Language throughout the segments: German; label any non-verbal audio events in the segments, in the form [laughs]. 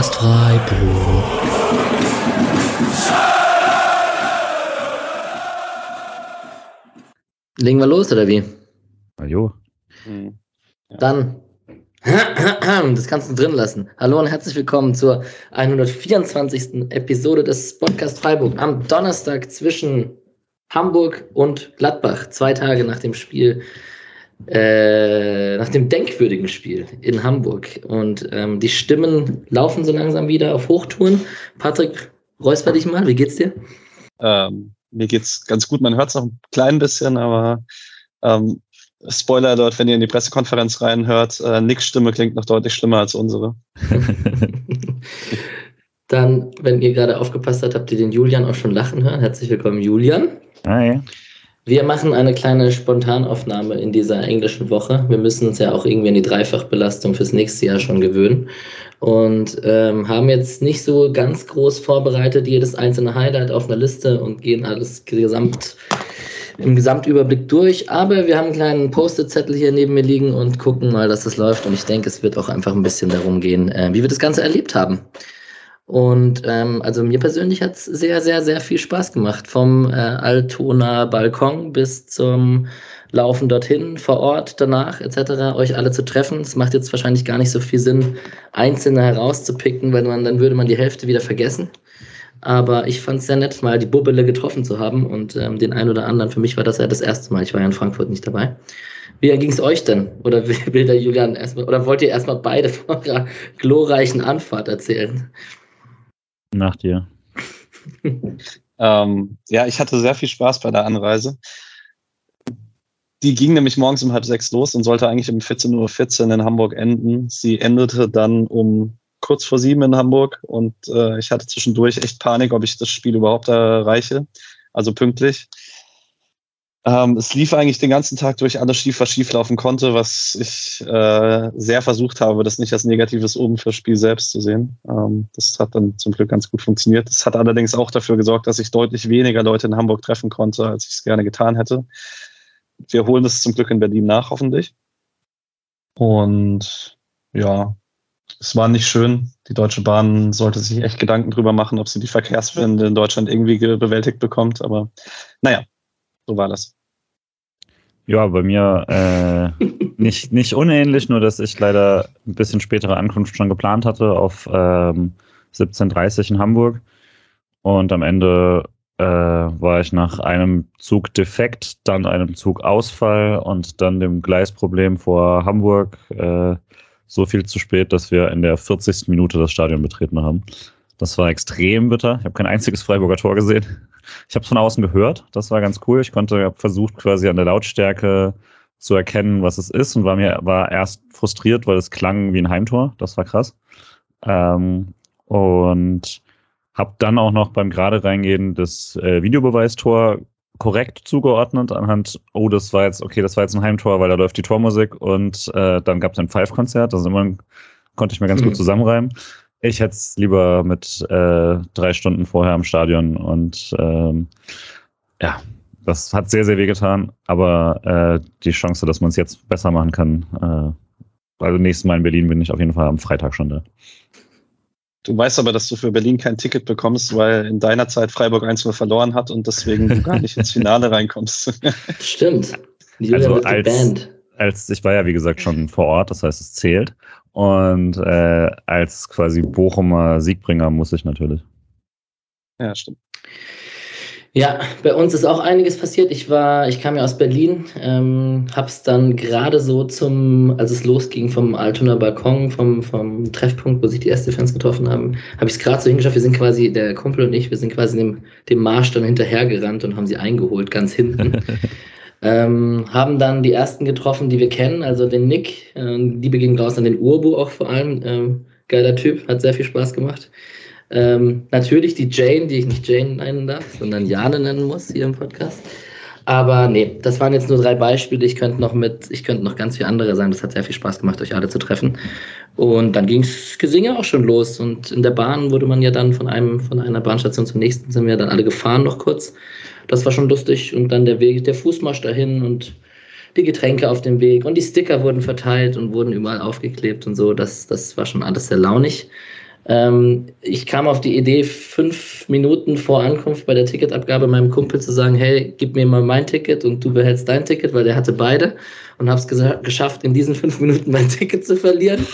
Podcast Freiburg. Legen wir los, oder wie? Na jo. Hm. Ja. Dann, [clears throat] das kannst du drin lassen. Hallo und herzlich willkommen zur 124. Episode des Podcast Freiburg am Donnerstag zwischen Hamburg und Gladbach, zwei Tage nach dem Spiel äh, nach dem denkwürdigen Spiel in Hamburg. Und ähm, die Stimmen laufen so langsam wieder auf Hochtouren. Patrick, räusper dich mal, wie geht's dir? Ähm, mir geht's ganz gut, man hört es noch ein klein bisschen, aber ähm, Spoiler dort, wenn ihr in die Pressekonferenz reinhört, äh, Nicks Stimme klingt noch deutlich schlimmer als unsere. [laughs] Dann, wenn ihr gerade aufgepasst habt, habt ihr den Julian auch schon lachen hören. Herzlich willkommen, Julian. Hi. Wir machen eine kleine Spontanaufnahme in dieser englischen Woche. Wir müssen uns ja auch irgendwie an die Dreifachbelastung fürs nächste Jahr schon gewöhnen und ähm, haben jetzt nicht so ganz groß vorbereitet, jedes einzelne Highlight auf einer Liste und gehen alles gesamt im Gesamtüberblick durch. Aber wir haben einen kleinen Post-it-Zettel hier neben mir liegen und gucken mal, dass das läuft. Und ich denke, es wird auch einfach ein bisschen darum gehen, äh, wie wir das Ganze erlebt haben. Und ähm, also mir persönlich hat es sehr, sehr, sehr viel Spaß gemacht. Vom äh, Altona Balkon bis zum Laufen dorthin, vor Ort, danach etc. euch alle zu treffen. Es macht jetzt wahrscheinlich gar nicht so viel Sinn, einzelne herauszupicken, weil man dann würde man die Hälfte wieder vergessen. Aber ich fand es sehr nett, mal die Bubbele getroffen zu haben und ähm, den einen oder anderen. Für mich war das ja das erste Mal. Ich war ja in Frankfurt nicht dabei. Wie ging es euch denn? Oder [laughs] will der Julian erstmal, oder wollt ihr erstmal beide von eurer glorreichen Anfahrt erzählen? Nach dir. [laughs] ähm, ja, ich hatte sehr viel Spaß bei der Anreise. Die ging nämlich morgens um halb sechs los und sollte eigentlich um 14.14 Uhr 14 in Hamburg enden. Sie endete dann um kurz vor sieben in Hamburg und äh, ich hatte zwischendurch echt Panik, ob ich das Spiel überhaupt erreiche, also pünktlich. Ähm, es lief eigentlich den ganzen Tag durch alles schief, was schief laufen konnte, was ich äh, sehr versucht habe, das nicht als negatives oben fürs Spiel selbst zu sehen. Ähm, das hat dann zum Glück ganz gut funktioniert. Das hat allerdings auch dafür gesorgt, dass ich deutlich weniger Leute in Hamburg treffen konnte, als ich es gerne getan hätte. Wir holen es zum Glück in Berlin nach, hoffentlich. Und ja, es war nicht schön. Die Deutsche Bahn sollte sich echt Gedanken drüber machen, ob sie die Verkehrswende in Deutschland irgendwie bewältigt bekommt. Aber naja, so war das. Ja, bei mir äh, nicht, nicht unähnlich, nur dass ich leider ein bisschen spätere Ankunft schon geplant hatte auf ähm, 17.30 in Hamburg. Und am Ende äh, war ich nach einem Zug defekt, dann einem Zug Ausfall und dann dem Gleisproblem vor Hamburg äh, so viel zu spät, dass wir in der 40. Minute das Stadion betreten haben. Das war extrem bitter. Ich habe kein einziges Freiburger Tor gesehen. Ich habe es von außen gehört. Das war ganz cool. Ich konnte versucht quasi an der Lautstärke zu erkennen, was es ist und war mir war erst frustriert, weil es klang wie ein Heimtor. Das war krass. Ähm, und habe dann auch noch beim gerade reingehen das äh, Videobeweistor korrekt zugeordnet anhand, oh, das war jetzt, okay, das war jetzt ein Heimtor, weil da läuft die Tormusik und äh, dann gab es ein Five-Konzert, das immer, konnte ich mir ganz mhm. gut zusammenreimen. Ich hätte es lieber mit äh, drei Stunden vorher am Stadion und ähm, ja, das hat sehr, sehr weh getan, aber äh, die Chance, dass man es jetzt besser machen kann, äh, also nächstes Mal in Berlin bin ich auf jeden Fall am Freitag schon da. Du weißt aber, dass du für Berlin kein Ticket bekommst, weil in deiner Zeit Freiburg 1-0 verloren hat und deswegen du gar nicht ins Finale reinkommst. [laughs] [laughs] Stimmt. Die also als, Band. als ich war ja wie gesagt schon vor Ort, das heißt es zählt. Und äh, als quasi Bochumer Siegbringer muss ich natürlich. Ja, stimmt. Ja, bei uns ist auch einiges passiert. Ich war, ich kam ja aus Berlin, ähm, hab's dann gerade so zum, als es losging vom Altonaer Balkon, vom, vom Treffpunkt, wo sich die erste Fans getroffen haben, habe ich es gerade so hingeschafft. Wir sind quasi, der Kumpel und ich, wir sind quasi dem, dem Marsch dann hinterhergerannt und haben sie eingeholt, ganz hinten. [laughs] Ähm, haben dann die ersten getroffen, die wir kennen, also den Nick, äh, Liebe ging raus an den Urbu auch vor allem. Ähm, geiler Typ, hat sehr viel Spaß gemacht. Ähm, natürlich die Jane, die ich nicht Jane nennen darf, sondern Jane nennen muss hier im Podcast. Aber nee, das waren jetzt nur drei Beispiele. Ich könnte noch mit, ich könnte noch ganz viele andere sagen. Das hat sehr viel Spaß gemacht, euch alle zu treffen. Und dann ging es Gesinge auch schon los. Und in der Bahn wurde man ja dann von einem, von einer Bahnstation zur nächsten sind wir dann alle gefahren noch kurz. Das war schon lustig. Und dann der Weg, der Fußmarsch dahin und die Getränke auf dem Weg und die Sticker wurden verteilt und wurden überall aufgeklebt und so. Das, das war schon alles sehr launig. Ähm, ich kam auf die Idee, fünf Minuten vor Ankunft bei der Ticketabgabe meinem Kumpel zu sagen, hey, gib mir mal mein Ticket und du behältst dein Ticket, weil der hatte beide und habe es geschafft, in diesen fünf Minuten mein Ticket zu verlieren.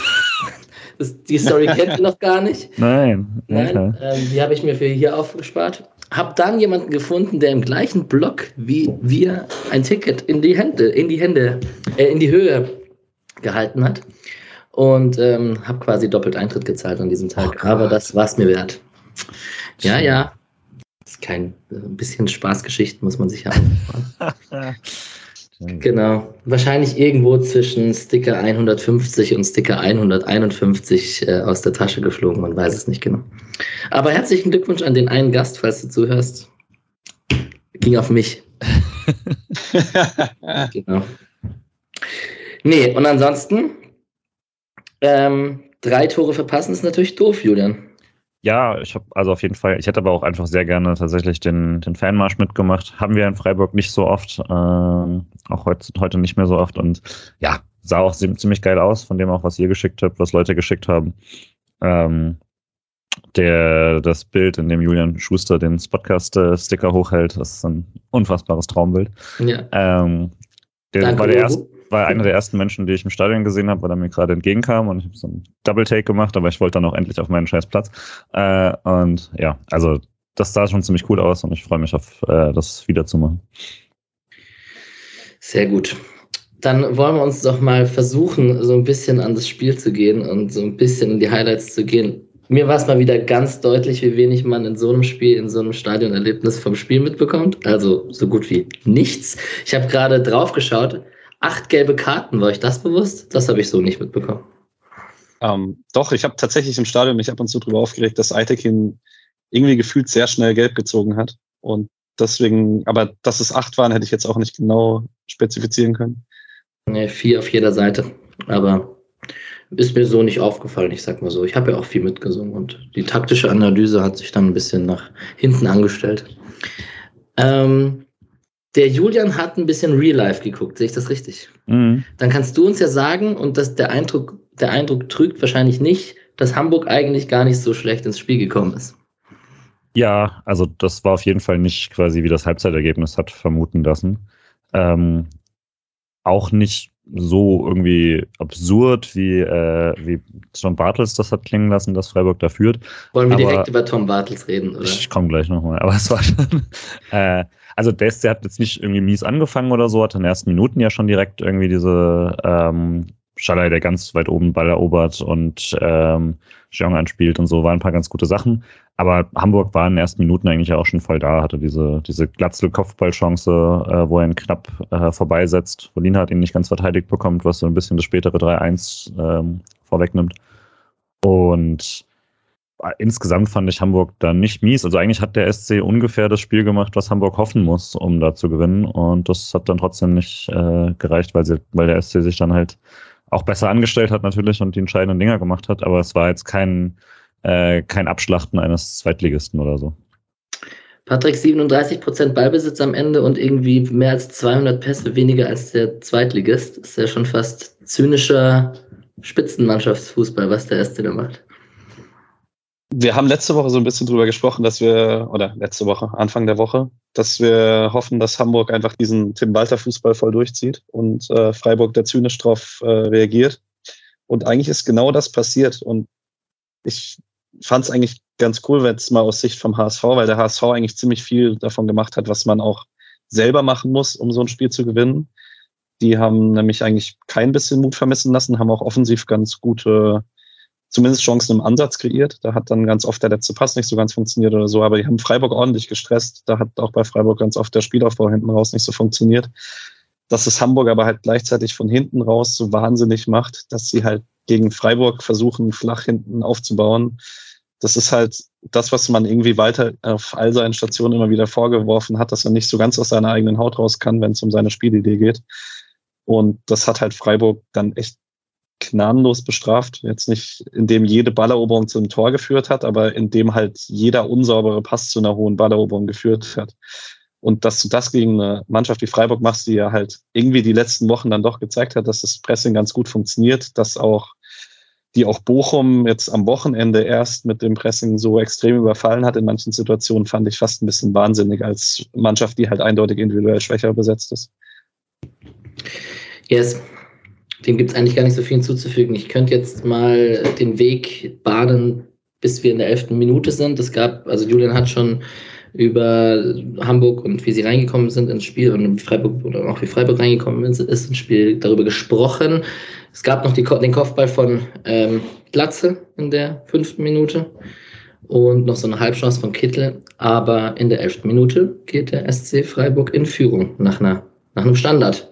Das, die Story [laughs] kennt ihr noch gar nicht. Nein. Nein ähm, die habe ich mir für hier aufgespart. Hab dann jemanden gefunden, der im gleichen Block wie wir ein Ticket in die Hände, in die Hände, äh, in die Höhe gehalten hat. Und ähm, habe quasi doppelt Eintritt gezahlt an diesem Tag. Oh Aber das war es mir wert. Ja, ja. Das ist kein ein bisschen Spaßgeschichten muss man sich haben. [laughs] [laughs] Genau. Wahrscheinlich irgendwo zwischen Sticker 150 und Sticker 151 äh, aus der Tasche geflogen. Man weiß es nicht genau. Aber herzlichen Glückwunsch an den einen Gast, falls du zuhörst. Ging auf mich. [laughs] genau. Nee, und ansonsten, ähm, drei Tore verpassen ist natürlich doof, Julian. Ja, ich habe also auf jeden Fall, ich hätte aber auch einfach sehr gerne tatsächlich den, den Fanmarsch mitgemacht. Haben wir in Freiburg nicht so oft, ähm, auch heute, heute nicht mehr so oft. Und ja, sah auch ziemlich geil aus, von dem auch, was ihr geschickt habt, was Leute geschickt haben. Ähm, der, das Bild, in dem Julian Schuster den Spotcast-Sticker hochhält, das ist ein unfassbares Traumbild. Ja. Ähm, der Danke, war der erste war einer der ersten Menschen, die ich im Stadion gesehen habe, weil er mir gerade entgegenkam und ich habe so einen Double-Take gemacht, aber ich wollte dann auch endlich auf meinen scheiß Platz. Äh, und ja, also das sah schon ziemlich cool aus und ich freue mich auf äh, das wiederzumachen. Sehr gut. Dann wollen wir uns doch mal versuchen, so ein bisschen an das Spiel zu gehen und so ein bisschen in die Highlights zu gehen. Mir war es mal wieder ganz deutlich, wie wenig man in so einem Spiel, in so einem Stadionerlebnis vom Spiel mitbekommt. Also so gut wie nichts. Ich habe gerade drauf geschaut acht gelbe Karten. War euch das bewusst? Das habe ich so nicht mitbekommen. Ähm, doch, ich habe tatsächlich im Stadion mich ab und zu darüber aufgeregt, dass Eitekin irgendwie gefühlt sehr schnell gelb gezogen hat. Und deswegen, aber dass es acht waren, hätte ich jetzt auch nicht genau spezifizieren können. Nee, vier auf jeder Seite. Aber ist mir so nicht aufgefallen, ich sag mal so. Ich habe ja auch viel mitgesungen und die taktische Analyse hat sich dann ein bisschen nach hinten angestellt. Ähm, der Julian hat ein bisschen Real Life geguckt, sehe ich das richtig? Mhm. Dann kannst du uns ja sagen, und das, der, Eindruck, der Eindruck trügt wahrscheinlich nicht, dass Hamburg eigentlich gar nicht so schlecht ins Spiel gekommen ist. Ja, also das war auf jeden Fall nicht quasi, wie das Halbzeitergebnis hat vermuten lassen. Ähm, auch nicht so irgendwie absurd, wie, äh, wie Tom Bartels das hat klingen lassen, dass Freiburg da führt. Wollen wir aber direkt über Tom Bartels reden, oder? Ich komme gleich nochmal, aber es war schon. [laughs] äh, also der, der hat jetzt nicht irgendwie mies angefangen oder so, hat in den ersten Minuten ja schon direkt irgendwie diese ähm, Schalai, der ganz weit oben Ball erobert und ähm, Jeong anspielt und so, waren ein paar ganz gute Sachen. Aber Hamburg war in den ersten Minuten eigentlich auch schon voll da, hatte diese, diese Glatzel-Kopfballchance, äh, wo er ihn knapp äh, vorbeisetzt, wo Lina hat ihn nicht ganz verteidigt bekommt, was so ein bisschen das spätere 3-1 ähm, vorwegnimmt. Und insgesamt fand ich Hamburg da nicht mies. Also eigentlich hat der SC ungefähr das Spiel gemacht, was Hamburg hoffen muss, um da zu gewinnen. Und das hat dann trotzdem nicht äh, gereicht, weil, sie, weil der SC sich dann halt auch besser angestellt hat natürlich und die entscheidenden Dinger gemacht hat. Aber es war jetzt kein äh, kein Abschlachten eines Zweitligisten oder so. Patrick, 37% Ballbesitz am Ende und irgendwie mehr als 200 Pässe weniger als der Zweitligist. Das ist ja schon fast zynischer Spitzenmannschaftsfußball, was der Erste da macht. Wir haben letzte Woche so ein bisschen drüber gesprochen, dass wir, oder letzte Woche, Anfang der Woche, dass wir hoffen, dass Hamburg einfach diesen Tim Walter Fußball voll durchzieht und äh, Freiburg da zynisch drauf äh, reagiert. Und eigentlich ist genau das passiert. Und ich fand es eigentlich ganz cool, wenn es mal aus Sicht vom HSV, weil der HSV eigentlich ziemlich viel davon gemacht hat, was man auch selber machen muss, um so ein Spiel zu gewinnen. Die haben nämlich eigentlich kein bisschen Mut vermissen lassen, haben auch offensiv ganz gute, zumindest Chancen im Ansatz kreiert. Da hat dann ganz oft der letzte Pass nicht so ganz funktioniert oder so, aber die haben Freiburg ordentlich gestresst. Da hat auch bei Freiburg ganz oft der Spielaufbau hinten raus nicht so funktioniert. Dass es Hamburg aber halt gleichzeitig von hinten raus so wahnsinnig macht, dass sie halt gegen Freiburg versuchen, flach hinten aufzubauen. Das ist halt das, was man irgendwie weiter auf all seinen Stationen immer wieder vorgeworfen hat, dass er nicht so ganz aus seiner eigenen Haut raus kann, wenn es um seine Spielidee geht. Und das hat halt Freiburg dann echt gnadenlos bestraft. Jetzt nicht, indem jede Balleroberung zum Tor geführt hat, aber indem halt jeder unsaubere Pass zu einer hohen Balleroberung geführt hat. Und dass du das gegen eine Mannschaft wie Freiburg machst, die ja halt irgendwie die letzten Wochen dann doch gezeigt hat, dass das Pressing ganz gut funktioniert, dass auch die auch Bochum jetzt am Wochenende erst mit dem Pressing so extrem überfallen hat in manchen Situationen, fand ich fast ein bisschen wahnsinnig als Mannschaft, die halt eindeutig individuell schwächer besetzt ist. Yes. Dem gibt es eigentlich gar nicht so viel hinzuzufügen. Ich könnte jetzt mal den Weg bahnen, bis wir in der elften Minute sind. Es gab, also Julian hat schon über Hamburg und wie sie reingekommen sind ins Spiel und Freiburg oder auch wie Freiburg reingekommen ist, ist ins Spiel darüber gesprochen. Es gab noch die, den Kopfball von ähm, Glatze in der fünften Minute und noch so eine Halbchance von Kittel. Aber in der elften Minute geht der SC Freiburg in Führung nach, einer, nach einem Standard.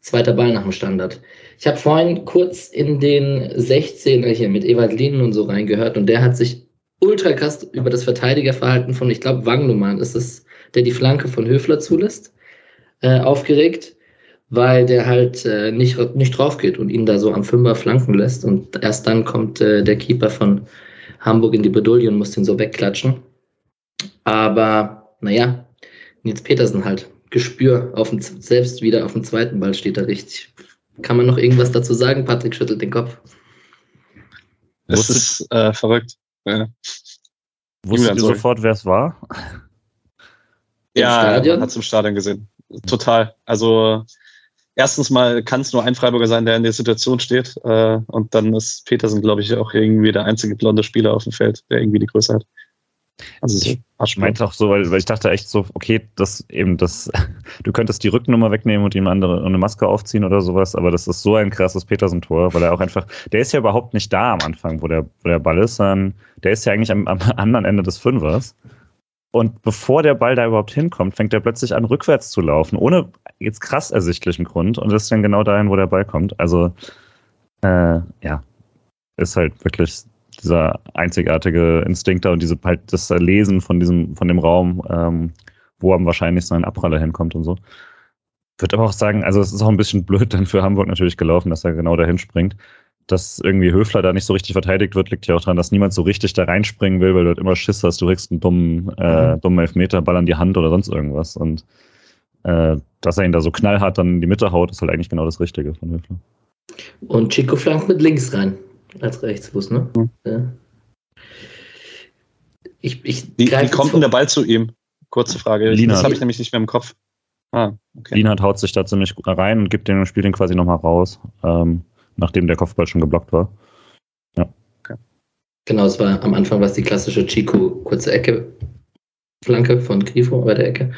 Zweiter Ball nach dem Standard. Ich habe vorhin kurz in den 16er hier mit Ewald Lehnen und so reingehört und der hat sich ultra krass über das Verteidigerverhalten von, ich glaube, Wangnummern ist es, der die Flanke von Höfler zulässt, äh, aufgeregt, weil der halt äh, nicht, nicht drauf geht und ihn da so am Fünfer flanken lässt und erst dann kommt äh, der Keeper von Hamburg in die Bredouille und muss den so wegklatschen. Aber naja, Nils Petersen halt. Gespür auf dem, selbst wieder auf dem zweiten Ball steht er richtig. Kann man noch irgendwas dazu sagen? Patrick schüttelt den Kopf. Das ist äh, verrückt. Ja. Wusstet ihr sofort, wer es war? Ja, man hat es im Stadion gesehen. Total. Also erstens mal kann es nur ein Freiburger sein, der in der Situation steht. Äh, und dann ist Petersen, glaube ich, auch irgendwie der einzige blonde Spieler auf dem Feld, der irgendwie die Größe hat. Also ich meinte auch so, weil, weil ich dachte echt so, okay, das eben das, [laughs] du könntest die Rückennummer wegnehmen und ihm andere eine Maske aufziehen oder sowas, aber das ist so ein krasses Petersen-Tor, weil er auch einfach, der ist ja überhaupt nicht da am Anfang, wo der, wo der Ball ist, sondern der ist ja eigentlich am, am anderen Ende des Fünfers. Und bevor der Ball da überhaupt hinkommt, fängt er plötzlich an, rückwärts zu laufen, ohne jetzt krass ersichtlichen Grund. Und das ist dann genau dahin, wo der Ball kommt. Also, äh, ja, ist halt wirklich dieser einzigartige Instinkt da und diese halt das Lesen von diesem, von dem Raum, ähm, wo am wahrscheinlichsten ein Abpraller hinkommt und so. Würde aber auch sagen, also es ist auch ein bisschen blöd dann für Hamburg natürlich gelaufen, dass er genau dahin springt. Dass irgendwie Höfler da nicht so richtig verteidigt wird, liegt ja auch daran, dass niemand so richtig da reinspringen will, weil du halt immer Schiss hast, du kriegst einen dummen, äh, mhm. dummen Elfmeter, Ball an die Hand oder sonst irgendwas. Und äh, dass er ihn da so knallhart dann in die Mitte haut, ist halt eigentlich genau das Richtige von Höfler. Und Chico flankt mit links rein als Rechtsfuß, ne? Mhm. Ja. Ich, ich wie, wie kommt denn der Ball zu ihm? Kurze Frage. Lina. Das habe ich nämlich nicht mehr im Kopf. Ah, okay. Lienhardt haut sich da ziemlich rein und gibt den Spiel den quasi nochmal raus, ähm, nachdem der Kopfball schon geblockt war. Ja. Okay. Genau, es war am Anfang was die klassische Chico kurze Ecke, Flanke von Grifo bei der Ecke.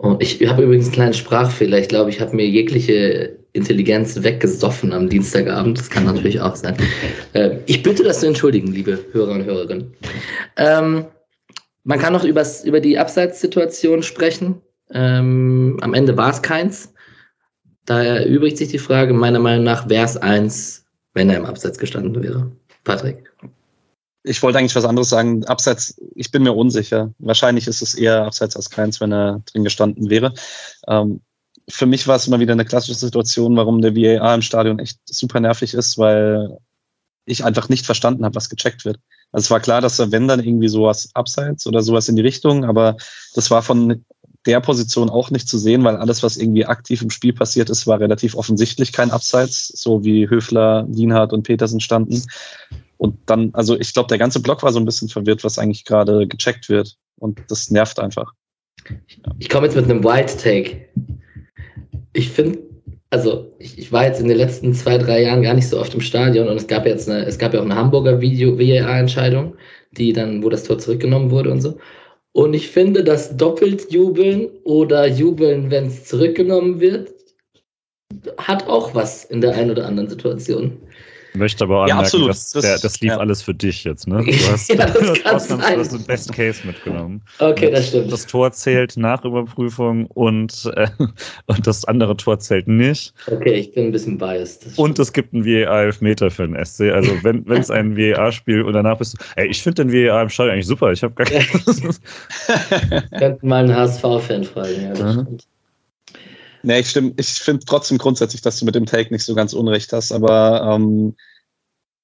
Und ich habe übrigens einen kleinen Sprachfehler. Ich glaube, ich habe mir jegliche Intelligenz weggesoffen am Dienstagabend. Das kann natürlich auch sein. Äh, ich bitte das zu entschuldigen, liebe Hörer und Hörerinnen. Ähm, man kann noch übers, über die Abseitssituation sprechen. Ähm, am Ende war es keins. Da erübrigt sich die Frage, meiner Meinung nach wäre es eins, wenn er im Abseits gestanden wäre. Patrick. Ich wollte eigentlich was anderes sagen. Abseits, ich bin mir unsicher. Wahrscheinlich ist es eher abseits als keins, wenn er drin gestanden wäre. Ähm, für mich war es immer wieder eine klassische Situation, warum der VAR im Stadion echt super nervig ist, weil ich einfach nicht verstanden habe, was gecheckt wird. Also es war klar, dass er, wenn dann irgendwie sowas abseits oder sowas in die Richtung, aber das war von der Position auch nicht zu sehen, weil alles, was irgendwie aktiv im Spiel passiert ist, war relativ offensichtlich kein Abseits, so wie Höfler, Dienhardt und Petersen standen. Und dann, also ich glaube, der ganze Block war so ein bisschen verwirrt, was eigentlich gerade gecheckt wird. Und das nervt einfach. Ich komme jetzt mit einem Wild Take ich finde, also ich, ich, war jetzt in den letzten zwei, drei Jahren gar nicht so oft im Stadion und es gab jetzt eine, es gab ja auch eine Hamburger Video VAR-Entscheidung, die dann, wo das Tor zurückgenommen wurde und so. Und ich finde, dass doppelt jubeln oder jubeln, wenn es zurückgenommen wird, hat auch was in der einen oder anderen Situation. Möchte aber auch ja, anmerken, dass das, der, das lief ja. alles für dich jetzt, ne? [laughs] Du hast, ja, das du hast, du hast den Best Case mitgenommen. Okay, das stimmt. Das Tor zählt nach Überprüfung und, äh, [laughs] und das andere Tor zählt nicht. Okay, ich bin ein bisschen biased. Und es gibt einen VAR-Elfmeter für den SC. Also wenn [laughs] es ein VAR-Spiel und danach bist du, ey, ich finde den VAR im Stadion eigentlich super. Ich habe gar keine Könnten mal einen HSV-Fan fragen, ja, das stimmt. Nee, ich stimme. Ich finde trotzdem grundsätzlich, dass du mit dem Take nicht so ganz unrecht hast, aber ähm,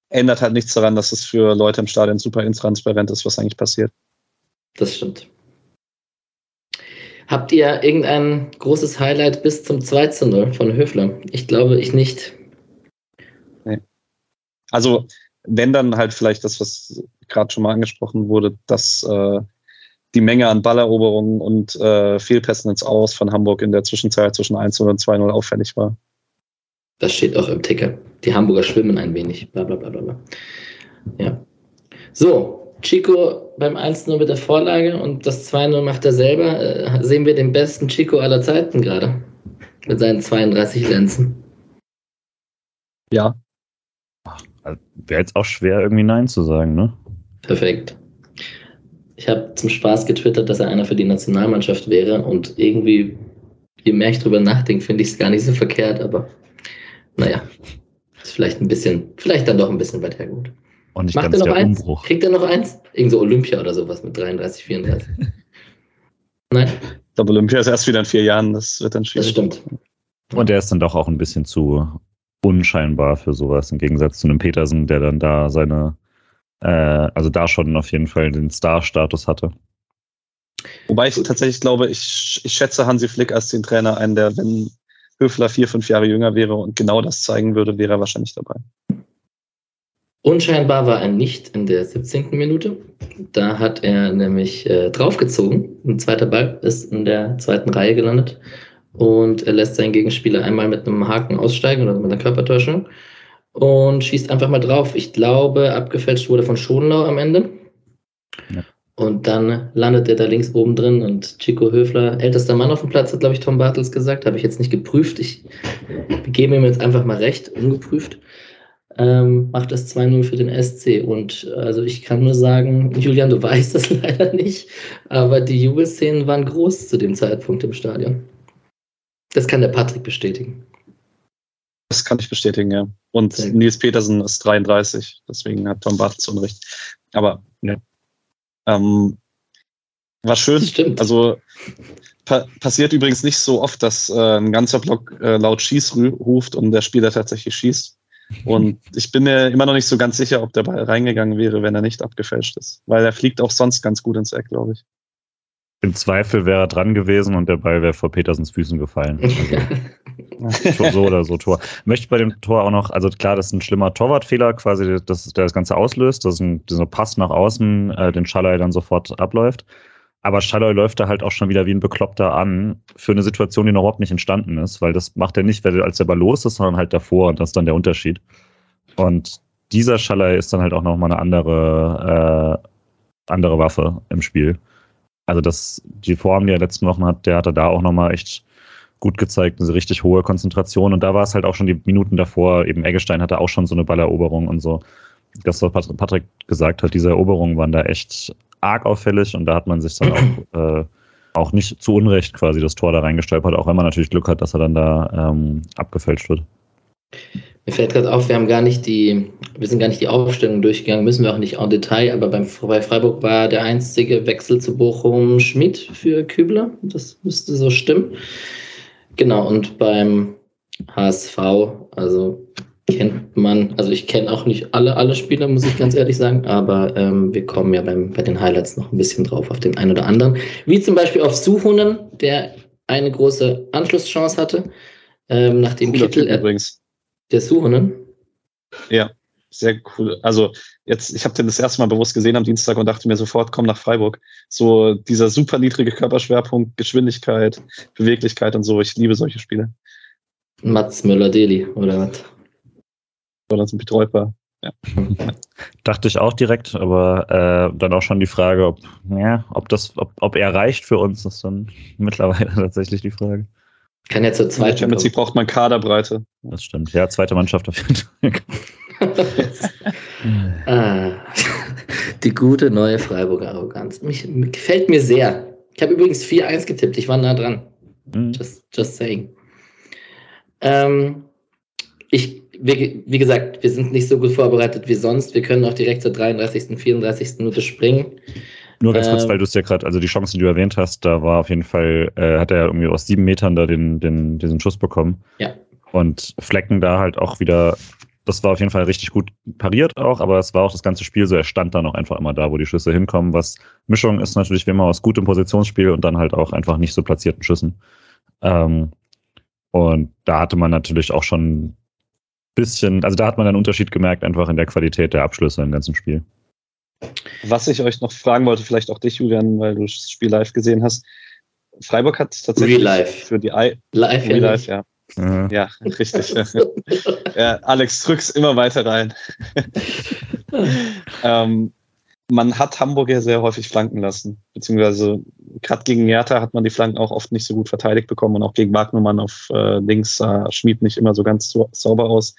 ändert halt nichts daran, dass es für Leute im Stadion super intransparent ist, was eigentlich passiert. Das stimmt. Habt ihr irgendein großes Highlight bis zum 2 zu 0 von Höfler? Ich glaube, ich nicht. Nee. Also, wenn dann halt vielleicht das, was gerade schon mal angesprochen wurde, dass äh, die Menge an Balleroberungen und äh, Fehlpässen ins Aus von Hamburg in der Zwischenzeit zwischen 1 und 2-0 auffällig war. Das steht auch im Ticker. Die Hamburger schwimmen ein wenig. Bla bla bla bla. Ja. So, Chico beim 1-0 mit der Vorlage und das 2-0 macht er selber. Äh, sehen wir den besten Chico aller Zeiten gerade. Mit seinen 32 Lenzen. Ja. Also, Wäre jetzt auch schwer, irgendwie Nein zu sagen, ne? Perfekt. Ich habe zum Spaß getwittert, dass er einer für die Nationalmannschaft wäre und irgendwie, je mehr ich drüber nachdenke, finde ich es gar nicht so verkehrt, aber naja, ist vielleicht ein bisschen, vielleicht dann doch ein bisschen weit hergeholt. Und nicht Macht er noch eins? Umbruch. Kriegt er noch eins? Irgend so Olympia oder sowas mit 33, 34. [laughs] Nein, Ich glaube, Olympia ist erst wieder in vihr Jahren, das wird dann das schwierig. stimmt. Und er ist dann doch auch ein bisschen zu unscheinbar für sowas, im Gegensatz zu einem Petersen, der dann da seine, äh, also da schon auf jeden Fall den Star-Status hatte. Wobei ich tatsächlich glaube, ich, ich schätze Hansi Flick als den Trainer ein, der, wenn Höfler vier, fünf Jahre jünger wäre und genau das zeigen würde, wäre er wahrscheinlich dabei. Unscheinbar war er nicht in der 17. Minute. Da hat er nämlich äh, draufgezogen. Ein zweiter Ball ist in der zweiten Reihe gelandet. Und er lässt seinen Gegenspieler einmal mit einem Haken aussteigen oder mit einer Körpertäuschung und schießt einfach mal drauf. Ich glaube, abgefälscht wurde von Schonlau am Ende. Ja. Und dann landet er da links oben drin und Chico Höfler, ältester Mann auf dem Platz, hat, glaube ich, Tom Bartels gesagt. Habe ich jetzt nicht geprüft. Ich gebe ihm jetzt einfach mal recht, ungeprüft ähm, macht das 2-0 für den SC. Und also ich kann nur sagen, Julian, du [laughs] weißt das leider nicht, aber die Jubelszenen waren groß zu dem Zeitpunkt im Stadion. Das kann der Patrick bestätigen. Das kann ich bestätigen, ja. Und gut. Nils Petersen ist 33, deswegen hat Tom Bartels Unrecht. Aber ne. Ähm, war schön. Also pa passiert übrigens nicht so oft, dass äh, ein ganzer Block äh, laut Schieß ru- ruft und der Spieler tatsächlich schießt. Und ich bin mir immer noch nicht so ganz sicher, ob der Ball reingegangen wäre, wenn er nicht abgefälscht ist. Weil er fliegt auch sonst ganz gut ins Eck, glaube ich. Im Zweifel wäre er dran gewesen und der Ball wäre vor Petersens Füßen gefallen. [laughs] So, so oder so Tor. Möchte bei dem Tor auch noch, also klar, das ist ein schlimmer Torwartfehler, quasi, dass der das Ganze auslöst, dass ein, dieser Pass nach außen äh, den Schallei dann sofort abläuft. Aber Schalloy läuft da halt auch schon wieder wie ein Bekloppter an für eine Situation, die noch überhaupt nicht entstanden ist, weil das macht er nicht, weil als der Ball los ist, sondern halt davor und das ist dann der Unterschied. Und dieser Schalloy ist dann halt auch nochmal eine andere, äh, andere Waffe im Spiel. Also das, die Form, die er letzten Wochen hat, der hat er da auch nochmal echt gut gezeigt, eine richtig hohe Konzentration. Und da war es halt auch schon die Minuten davor, eben Eggestein hatte auch schon so eine Balleroberung und so. Das, was Pat- Patrick gesagt hat, diese Eroberungen waren da echt arg auffällig und da hat man sich dann auch, [clears throat] äh, auch nicht zu Unrecht quasi das Tor da reingestolpert, auch wenn man natürlich Glück hat, dass er dann da ähm, abgefälscht wird. Mir fällt gerade auf, wir haben gar nicht die, wir sind gar nicht die Aufstellung durchgegangen, müssen wir auch nicht en Detail, aber beim, bei Freiburg war der einzige Wechsel zu Bochum Schmidt für Kübler. Das müsste so stimmen. Genau, und beim HSV, also kennt man, also ich kenne auch nicht alle, alle Spieler, muss ich ganz ehrlich sagen, aber ähm, wir kommen ja beim, bei den Highlights noch ein bisschen drauf auf den einen oder anderen. Wie zum Beispiel auf Suhunen, der eine große Anschlusschance hatte, ähm, nachdem Cooler Kittel, Typ übrigens. Der Suhunen, Ja, sehr cool. Also jetzt, ich habe den das erste Mal bewusst gesehen am Dienstag und dachte mir sofort, komm nach Freiburg. So dieser super niedrige Körperschwerpunkt, Geschwindigkeit, Beweglichkeit und so. Ich liebe solche Spiele. Mats Müller-Deli oder was? Oder so ein Betäuber. [laughs] Dachte ich auch direkt, aber äh, dann auch schon die Frage, ob, ja, ob, das, ob, ob er reicht für uns, ist dann mittlerweile [laughs] tatsächlich die Frage. Kann ja zur zweiten Champions League braucht man Kaderbreite. Das stimmt. Ja, zweite Mannschaft auf jeden Fall. [laughs] ah, die gute neue Freiburger Arroganz. Mich, gefällt mir sehr. Ich habe übrigens 4-1 getippt. Ich war nah dran. Hm. Just, just saying. Ähm, ich, wie, wie gesagt, wir sind nicht so gut vorbereitet wie sonst. Wir können auch direkt zur 33., 34. Minute springen. Nur ganz kurz, Ähm, weil du es ja gerade, also die Chancen, die du erwähnt hast, da war auf jeden Fall, äh, hat er ja irgendwie aus sieben Metern da den, den, diesen Schuss bekommen. Ja. Und Flecken da halt auch wieder, das war auf jeden Fall richtig gut pariert auch, aber es war auch das ganze Spiel so, er stand dann auch einfach immer da, wo die Schüsse hinkommen, was Mischung ist natürlich wie immer aus gutem Positionsspiel und dann halt auch einfach nicht so platzierten Schüssen. Ähm, und da hatte man natürlich auch schon bisschen, also da hat man einen Unterschied gemerkt, einfach in der Qualität der Abschlüsse im ganzen Spiel. Was ich euch noch fragen wollte, vielleicht auch dich, Julian, weil du das Spiel live gesehen hast. Freiburg hat tatsächlich Real life. für die I Live, Real ja. life, ja. Ja. Ja, richtig. [laughs] ja, Alex, drück's immer weiter rein. [laughs] ähm, man hat Hamburg ja sehr häufig flanken lassen, beziehungsweise gerade gegen Hertha hat man die Flanken auch oft nicht so gut verteidigt bekommen und auch gegen Wagnermann auf äh, links sah Schmied nicht immer so ganz so, sauber aus.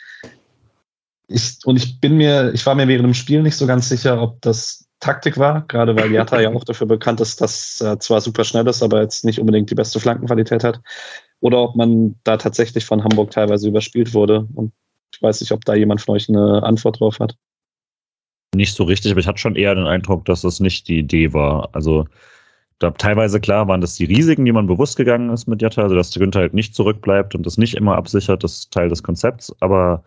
Ich, und ich bin mir, ich war mir während dem Spiel nicht so ganz sicher, ob das Taktik war, gerade weil Hertha ja auch dafür bekannt ist, dass er zwar super schnell ist, aber jetzt nicht unbedingt die beste Flankenqualität hat, oder ob man da tatsächlich von Hamburg teilweise überspielt wurde. Und ich weiß nicht, ob da jemand von euch eine Antwort drauf hat. Nicht so richtig, aber ich hatte schon eher den Eindruck, dass das nicht die Idee war. Also da teilweise klar waren das die Risiken, die man bewusst gegangen ist mit Jatta, also dass Günther halt nicht zurückbleibt und das nicht immer absichert, das ist Teil des Konzepts, aber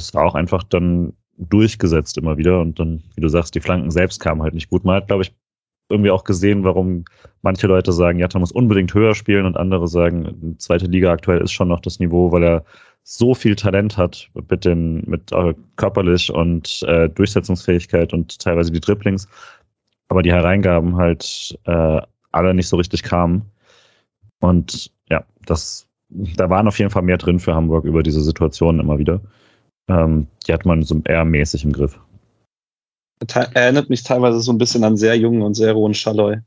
das war auch einfach dann durchgesetzt immer wieder und dann, wie du sagst, die Flanken selbst kamen halt nicht gut. Man hat, glaube ich, irgendwie auch gesehen, warum manche Leute sagen, Jatta muss unbedingt höher spielen und andere sagen, zweite Liga aktuell ist schon noch das Niveau, weil er so viel Talent hat mit den, mit äh, körperlich und äh, Durchsetzungsfähigkeit und teilweise die Dribblings, aber die Hereingaben halt äh, alle nicht so richtig kamen. Und ja, das, da waren auf jeden Fall mehr drin für Hamburg über diese Situationen immer wieder. Ähm, die hat man so eher mäßig im Griff. Erinnert mich teilweise so ein bisschen an sehr jungen und sehr rohen Schalloy.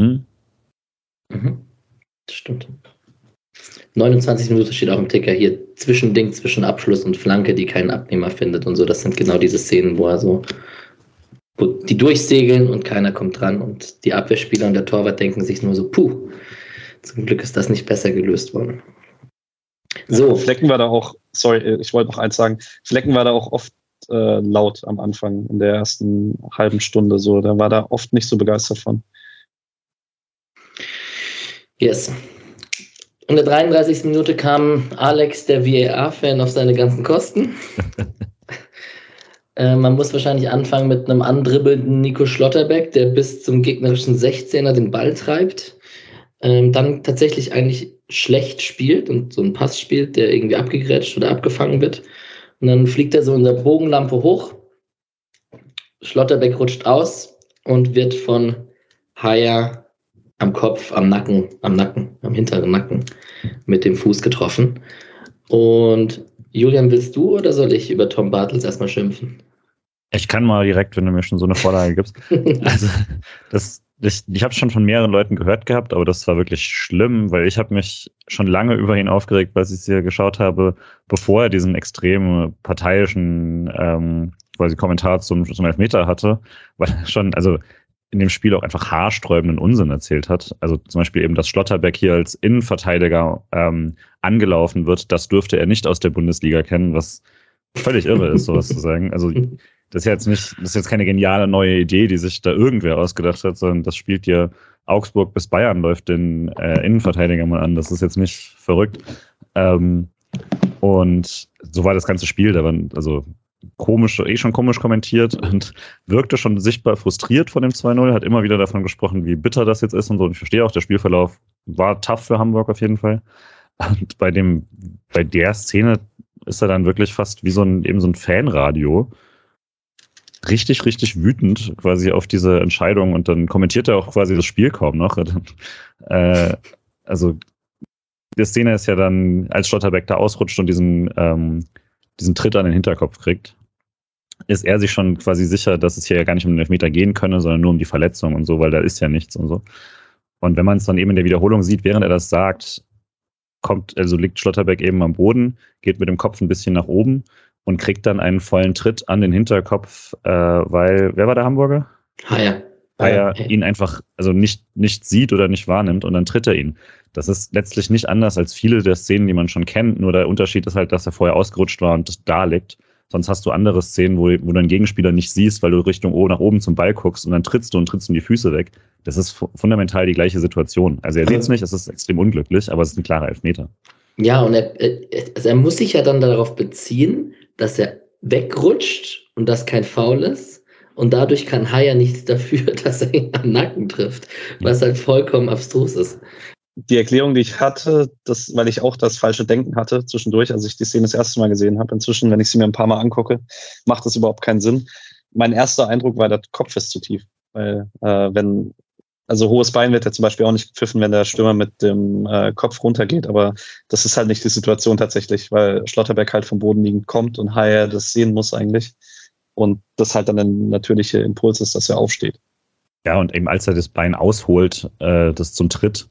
Hm? Mhm. Stimmt. 29 Minuten steht auch im Ticker hier Zwischending zwischen Abschluss und Flanke, die keinen Abnehmer findet und so. Das sind genau diese Szenen, wo er so, wo die durchsegeln und keiner kommt dran und die Abwehrspieler und der Torwart denken sich nur so, puh, zum Glück ist das nicht besser gelöst worden. So. Flecken war da auch, sorry, ich wollte noch eins sagen, Flecken war da auch oft äh, laut am Anfang in der ersten halben Stunde so. Da war da oft nicht so begeistert von. Yes. In der 33. Minute kam Alex, der VAR-Fan, auf seine ganzen Kosten. [laughs] äh, man muss wahrscheinlich anfangen mit einem andribbelnden Nico Schlotterbeck, der bis zum gegnerischen 16er den Ball treibt. Ähm, dann tatsächlich eigentlich schlecht spielt und so einen Pass spielt, der irgendwie abgegrätscht oder abgefangen wird. Und dann fliegt er so in der Bogenlampe hoch. Schlotterbeck rutscht aus und wird von Haya am Kopf, am Nacken, am Nacken, am hinteren Nacken mit dem Fuß getroffen. Und Julian, willst du oder soll ich über Tom Bartels erstmal schimpfen? Ich kann mal direkt, wenn du mir schon so eine Vorlage gibst. [laughs] Also, das, ich, ich habe schon von mehreren Leuten gehört gehabt, aber das war wirklich schlimm, weil ich habe mich schon lange über ihn aufgeregt, als ich hier geschaut habe, bevor er diesen extrem parteiischen ähm, quasi Kommentar zum, zum Elfmeter hatte, weil er schon, also in dem Spiel auch einfach haarsträubenden Unsinn erzählt hat. Also zum Beispiel eben, dass Schlotterbeck hier als Innenverteidiger ähm, angelaufen wird, das dürfte er nicht aus der Bundesliga kennen, was völlig irre ist, sowas zu sagen. Also das ist jetzt nicht, das ist jetzt keine geniale neue Idee, die sich da irgendwer ausgedacht hat, sondern das spielt hier Augsburg bis Bayern läuft den äh, Innenverteidiger mal an. Das ist jetzt nicht verrückt. Ähm, und so war das ganze Spiel. Da waren also komisch, eh schon komisch kommentiert und wirkte schon sichtbar frustriert von dem 2-0, hat immer wieder davon gesprochen, wie bitter das jetzt ist und so. Und ich verstehe auch, der Spielverlauf war tough für Hamburg auf jeden Fall. Und bei dem, bei der Szene ist er dann wirklich fast wie so ein, eben so ein Fanradio. Richtig, richtig wütend quasi auf diese Entscheidung und dann kommentiert er auch quasi das Spiel kaum noch. äh, also, die Szene ist ja dann, als Schlotterbeck da ausrutscht und diesen, ähm, diesen Tritt an den Hinterkopf kriegt, ist er sich schon quasi sicher, dass es hier ja gar nicht um den Elfmeter gehen könne, sondern nur um die Verletzung und so, weil da ist ja nichts und so. Und wenn man es dann eben in der Wiederholung sieht, während er das sagt, kommt, also liegt Schlotterbeck eben am Boden, geht mit dem Kopf ein bisschen nach oben und kriegt dann einen vollen Tritt an den Hinterkopf, äh, weil, wer war der Hamburger? Haya. Weil er ihn einfach, also nicht, nicht sieht oder nicht wahrnimmt und dann tritt er ihn. Das ist letztlich nicht anders als viele der Szenen, die man schon kennt, nur der Unterschied ist halt, dass er vorher ausgerutscht war und da liegt. Sonst hast du andere Szenen, wo, wo du deinen Gegenspieler nicht siehst, weil du Richtung oben nach oben zum Ball guckst und dann trittst du und trittst ihm die Füße weg. Das ist fu fundamental die gleiche Situation. Also er sieht es nicht, es ist extrem unglücklich, aber es ist ein klarer Elfmeter. Ja, und er, also er muss sich ja dann darauf beziehen, dass er wegrutscht und das kein Foul ist. Und dadurch kann Haya nichts dafür, [laughs] dass er ihn am Nacken trifft, was halt vollkommen abstrus ist. die Erklärung, die ich hatte, das, weil ich auch das falsche Denken hatte zwischendurch, als ich die Szene das erste Mal gesehen habe. Inzwischen, wenn ich sie mir ein paar Mal angucke, macht das überhaupt keinen Sinn. Mein erster Eindruck war, der Kopf ist zu tief. Weil äh, wenn, also hohes Bein wird ja zum Beispiel auch nicht gepfiffen, wenn der Stürmer mit dem äh, Kopf runtergeht, aber das ist halt nicht die Situation tatsächlich, weil Schlotterberg halt vom Boden liegend kommt und Haier das sehen muss eigentlich. Und das halt dann ein natürlicher Impuls ist, dass er aufsteht. Ja, und eben als er das Bein ausholt, äh, das zum Tritt,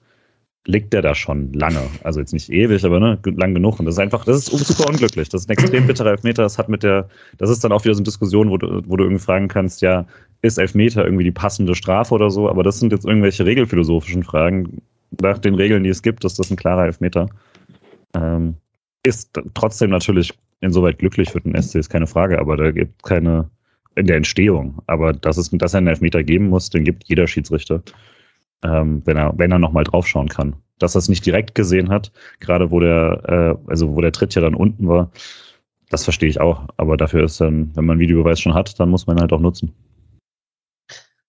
liegt der da schon lange. Also jetzt nicht ewig, aber ne, lang genug. Und das ist einfach, das ist super unglücklich. Das ist ein extrem bitterer Elfmeter. Das hat mit der, das ist dann auch wieder so eine Diskussion, wo du, wo du irgendwie fragen kannst, ja, ist Elfmeter irgendwie die passende Strafe oder so? Aber das sind jetzt irgendwelche regelphilosophischen Fragen. Nach den Regeln, die es gibt, ist das ein klarer Elfmeter. Ähm, ist trotzdem natürlich insoweit glücklich für den SC, ist keine Frage, aber da gibt keine, in der Entstehung. Aber dass es, dass er einen Elfmeter geben muss, den gibt jeder Schiedsrichter ähm, wenn er, wenn er nochmal draufschauen kann. Dass er es nicht direkt gesehen hat, gerade wo der, äh, also wo der Tritt ja dann unten war, das verstehe ich auch. Aber dafür ist dann, wenn man Videobeweis schon hat, dann muss man ihn halt auch nutzen.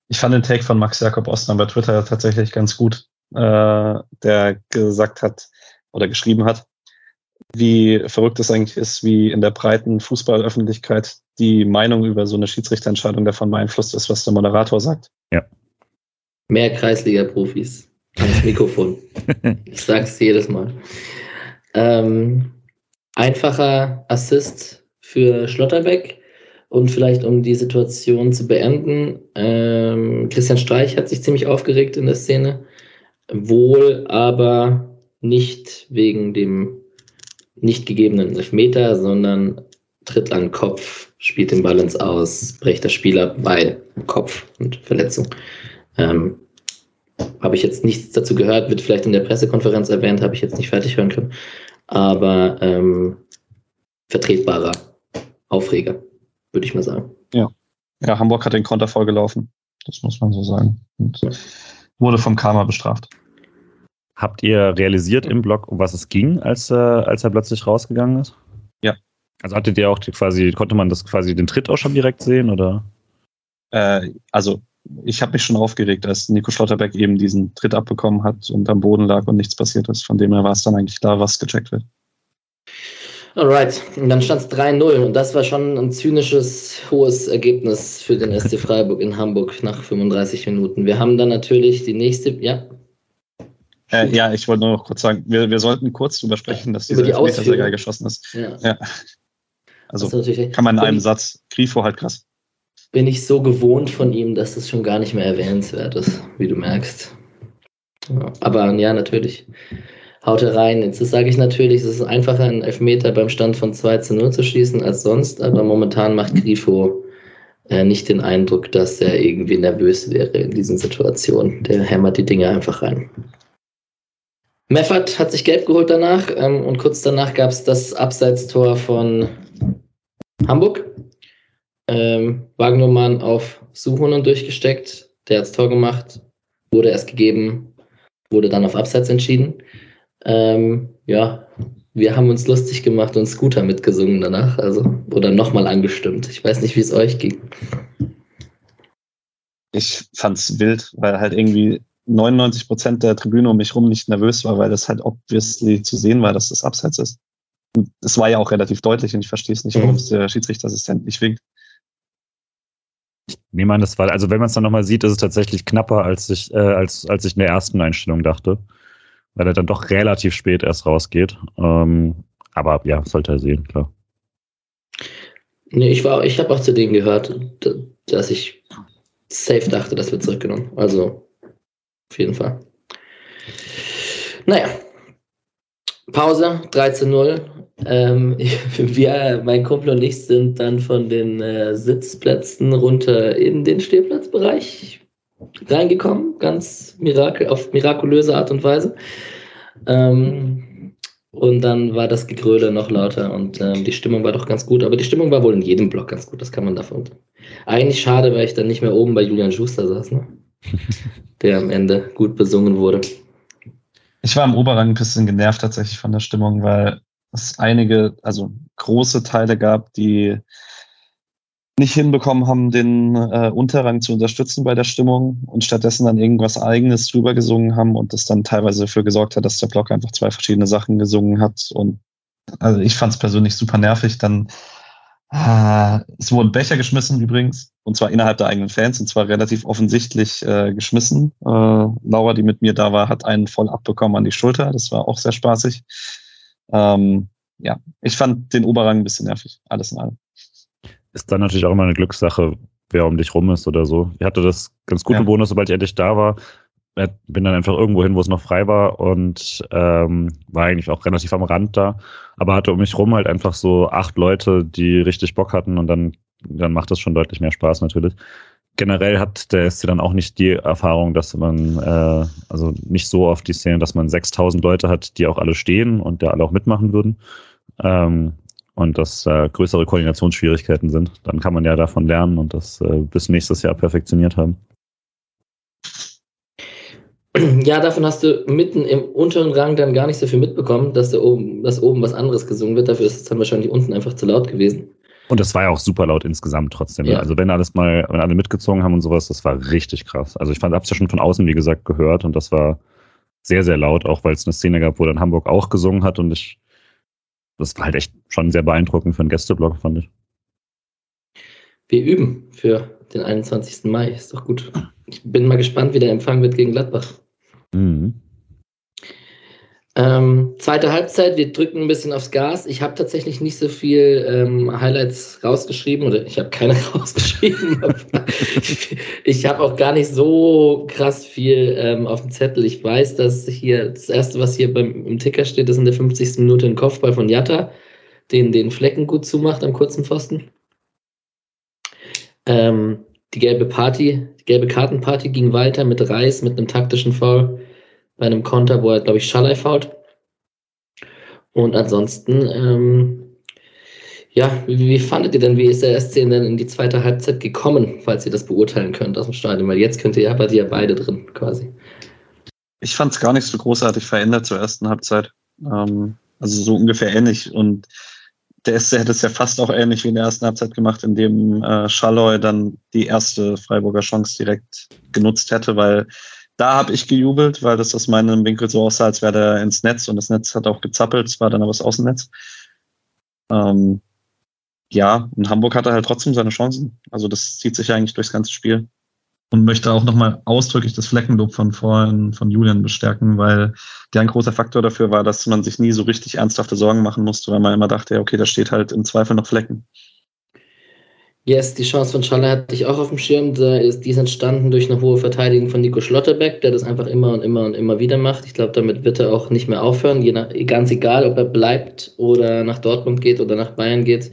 Ich fand den Take von Max Jakob Ostner bei Twitter tatsächlich ganz gut, äh, der gesagt hat oder geschrieben hat, wie verrückt es eigentlich ist, wie in der breiten Fußballöffentlichkeit die Meinung über so eine Schiedsrichterentscheidung davon beeinflusst ist, was der Moderator sagt. Ja. Mehr Kreisliga-Profis ans Mikrofon. [laughs] ich sag's jedes Mal. Ähm, einfacher Assist für Schlotterbeck und vielleicht um die Situation zu beenden. Ähm, Christian Streich hat sich ziemlich aufgeregt in der Szene, wohl aber nicht wegen dem nicht gegebenen Elfmeter, sondern tritt an den Kopf, spielt den Ball ins Aus, bricht der Spieler bei Kopf und Verletzung. Ähm, habe ich jetzt nichts dazu gehört, wird vielleicht in der Pressekonferenz erwähnt, habe ich jetzt nicht fertig hören können. Aber ähm, vertretbarer Aufreger, würde ich mal sagen. Ja. ja, Hamburg hat den Konter vorgelaufen. Das muss man so sagen. Und wurde vom Karma bestraft. Habt ihr realisiert im Blog, um was es ging, als, äh, als er plötzlich rausgegangen ist? Ja. Also hattet ihr auch quasi, konnte man das quasi den Tritt auch schon direkt sehen, oder? Äh, also ich habe mich schon aufgeregt, als Nico Schlotterbeck eben diesen Tritt abbekommen hat und am Boden lag und nichts passiert ist. Von dem her war es dann eigentlich klar, was gecheckt wird. Alright, und dann stand es 3-0 und das war schon ein zynisches, hohes Ergebnis für den SC Freiburg in Hamburg nach 35 Minuten. Wir haben dann natürlich die nächste, ja. Äh, ja, ich wollte nur noch kurz sagen, wir, wir sollten kurz darüber sprechen, dass dieser die Elfmeter sehr geil geschossen ist. Ja. ja. Also kann man in einem Satz, Grifo halt krass bin ich so gewohnt von ihm, dass es schon gar nicht mehr erwähnenswert ist, wie du merkst. Ja, aber ja, natürlich. Haut er rein. Jetzt sage ich natürlich, es ist einfacher, einen Elfmeter beim Stand von 2 zu 0 zu schießen als sonst, aber momentan macht Grifo äh, nicht den Eindruck, dass er irgendwie nervös wäre in diesen Situationen. Der hämmert die Dinge einfach rein. Meffert hat sich gelb geholt danach ähm, und kurz danach gab es das Abseitstor von Hamburg ähm, Wagnermann auf Suhonen durchgesteckt, der hat das Tor gemacht, wurde erst gegeben, wurde dann auf Abseits entschieden. Ähm, ja, wir haben uns lustig gemacht und Scooter mitgesungen danach, also oder nochmal angestimmt. Ich weiß nicht, wie es euch ging. Ich fand's wild, weil halt irgendwie 99 Prozent der Tribüne um mich rum nicht nervös war, weil das halt obviously zu sehen war, dass das Abseits ist. Und es war ja auch relativ deutlich und ich verstehe es nicht, warum es der Schiedsrichterassistent nicht winkt. Ich nehme an, das war, also wenn man es dann nochmal sieht, ist es tatsächlich knapper, als ich, äh, als, als ich in der ersten Einstellung dachte. Weil er dann doch relativ spät erst rausgeht. Ähm, aber ja, sollte er sehen, klar. Nee, ich war, ich habe auch zu denen gehört, dass ich safe dachte, das wird zurückgenommen. Also, auf jeden Fall. Naja. Pause, 13-0. Ähm, [laughs] wir, mein Kumpel und ich sind dann von den äh, Sitzplätzen runter in den Stehplatzbereich reingekommen, ganz mirakel, auf mirakulöse Art und Weise. Ähm, und dann war das Gegröle noch lauter und ähm, die Stimmung war doch ganz gut. Aber die Stimmung war wohl in jedem Block ganz gut, das kann man davon. Eigentlich schade, weil ich dann nicht mehr oben bei Julian Schuster saß, ne? [laughs] der am Ende gut besungen wurde. Ich war im Oberrang ein bisschen genervt tatsächlich von der Stimmung, weil es einige, also große Teile gab, die nicht hinbekommen haben, den äh, Unterrang zu unterstützen bei der Stimmung und stattdessen dann irgendwas Eigenes drüber gesungen haben und das dann teilweise dafür gesorgt hat, dass der Block einfach zwei verschiedene Sachen gesungen hat. Und also ich fand es persönlich super nervig. Dann äh, es wurden Becher geschmissen übrigens und zwar innerhalb der eigenen Fans und zwar relativ offensichtlich äh, geschmissen. Äh, Laura, die mit mir da war, hat einen voll abbekommen an die Schulter. Das war auch sehr spaßig. Ähm, ja, ich fand den Oberrang ein bisschen nervig, alles in allem ist dann natürlich auch immer eine Glückssache, wer um dich rum ist oder so. Ich hatte das ganz gute ja. Bonus, sobald ich endlich da war. Bin dann einfach irgendwo hin, wo es noch frei war und ähm, war eigentlich auch relativ am Rand da, aber hatte um mich rum halt einfach so acht Leute, die richtig Bock hatten und dann, dann macht das schon deutlich mehr Spaß natürlich. Generell hat der SC dann auch nicht die Erfahrung, dass man, äh, also nicht so oft die Szene, dass man 6000 Leute hat, die auch alle stehen und da alle auch mitmachen würden. Ähm, und dass äh, größere Koordinationsschwierigkeiten sind. Dann kann man ja davon lernen und das äh, bis nächstes Jahr perfektioniert haben. Ja, davon hast du mitten im unteren Rang dann gar nicht so viel mitbekommen, dass da oben, dass oben was anderes gesungen wird. Dafür ist es dann wahrscheinlich unten einfach zu laut gewesen. Und das war ja auch super laut insgesamt trotzdem. Ne? Ja. Also wenn alles mal, wenn alle mitgezogen haben und sowas, das war richtig krass. Also ich fand, hab's ja schon von außen, wie gesagt, gehört und das war sehr, sehr laut, auch weil es eine Szene gab, wo dann Hamburg auch gesungen hat und ich das war halt echt schon sehr beeindruckend für einen Gästeblock, fand ich. Wir üben für den 21. Mai, ist doch gut. Ich bin mal gespannt, wie der Empfang wird gegen Gladbach. Mhm. Ähm, zweite Halbzeit, wir drücken ein bisschen aufs Gas. Ich habe tatsächlich nicht so viel ähm, Highlights rausgeschrieben oder ich habe keine [laughs] rausgeschrieben. ich habe auch gar nicht so krass viel ähm, auf dem Zettel. Ich weiß, dass hier das erste, was hier beim, im Ticker steht, ist in der 50. Minute ein Kopfball von Jatta, den den Flecken gut zumacht am kurzen Pfosten. Ähm, die gelbe Party, gelbe Kartenparty ging weiter mit Reis, mit einem taktischen Foul bei einem Konter, wo er, glaube ich, Schalai fault. Und ansonsten, ähm, ja, wie, wie, fandet ihr denn, wie ist der SC denn in die zweite Halbzeit gekommen, falls ihr das beurteilen könnt aus dem Stadion? Weil jetzt könnt ihr ja, bei dir beide drin quasi. Ich fand es gar nicht so großartig verändert zur ersten Halbzeit. Ähm, also so ungefähr ähnlich. Und der SC hätte es ja fast auch ähnlich wie in der ersten Halbzeit gemacht, indem äh, Schalloy dann die erste Freiburger Chance direkt genutzt hätte, weil da habe ich gejubelt, weil das aus meinem Winkel so aussah, als wäre der ins Netz und das Netz hat auch gezappelt, es war dann aber das Außennetz. Ähm, ja, und Hamburg hatte halt trotzdem seine Chancen. Also das zieht sich eigentlich durchs ganze Spiel. Und möchte auch nochmal ausdrücklich das Fleckenlob von vorhin von Julian bestärken, weil der ein großer Faktor dafür war, dass man sich nie so richtig ernsthafte Sorgen machen musste, weil man immer dachte, ja, okay, da steht halt im Zweifel noch Flecken. Yes, die Chance von Schaller hatte ich auch auf dem Schirm. Da ist, die ist entstanden durch eine hohe Verteidigung von Nico Schlotterbeck, der das einfach immer und immer und immer wieder macht. Ich glaube, damit wird er auch nicht mehr aufhören. Nach, ganz egal, ob er bleibt oder nach Dortmund geht oder nach Bayern geht.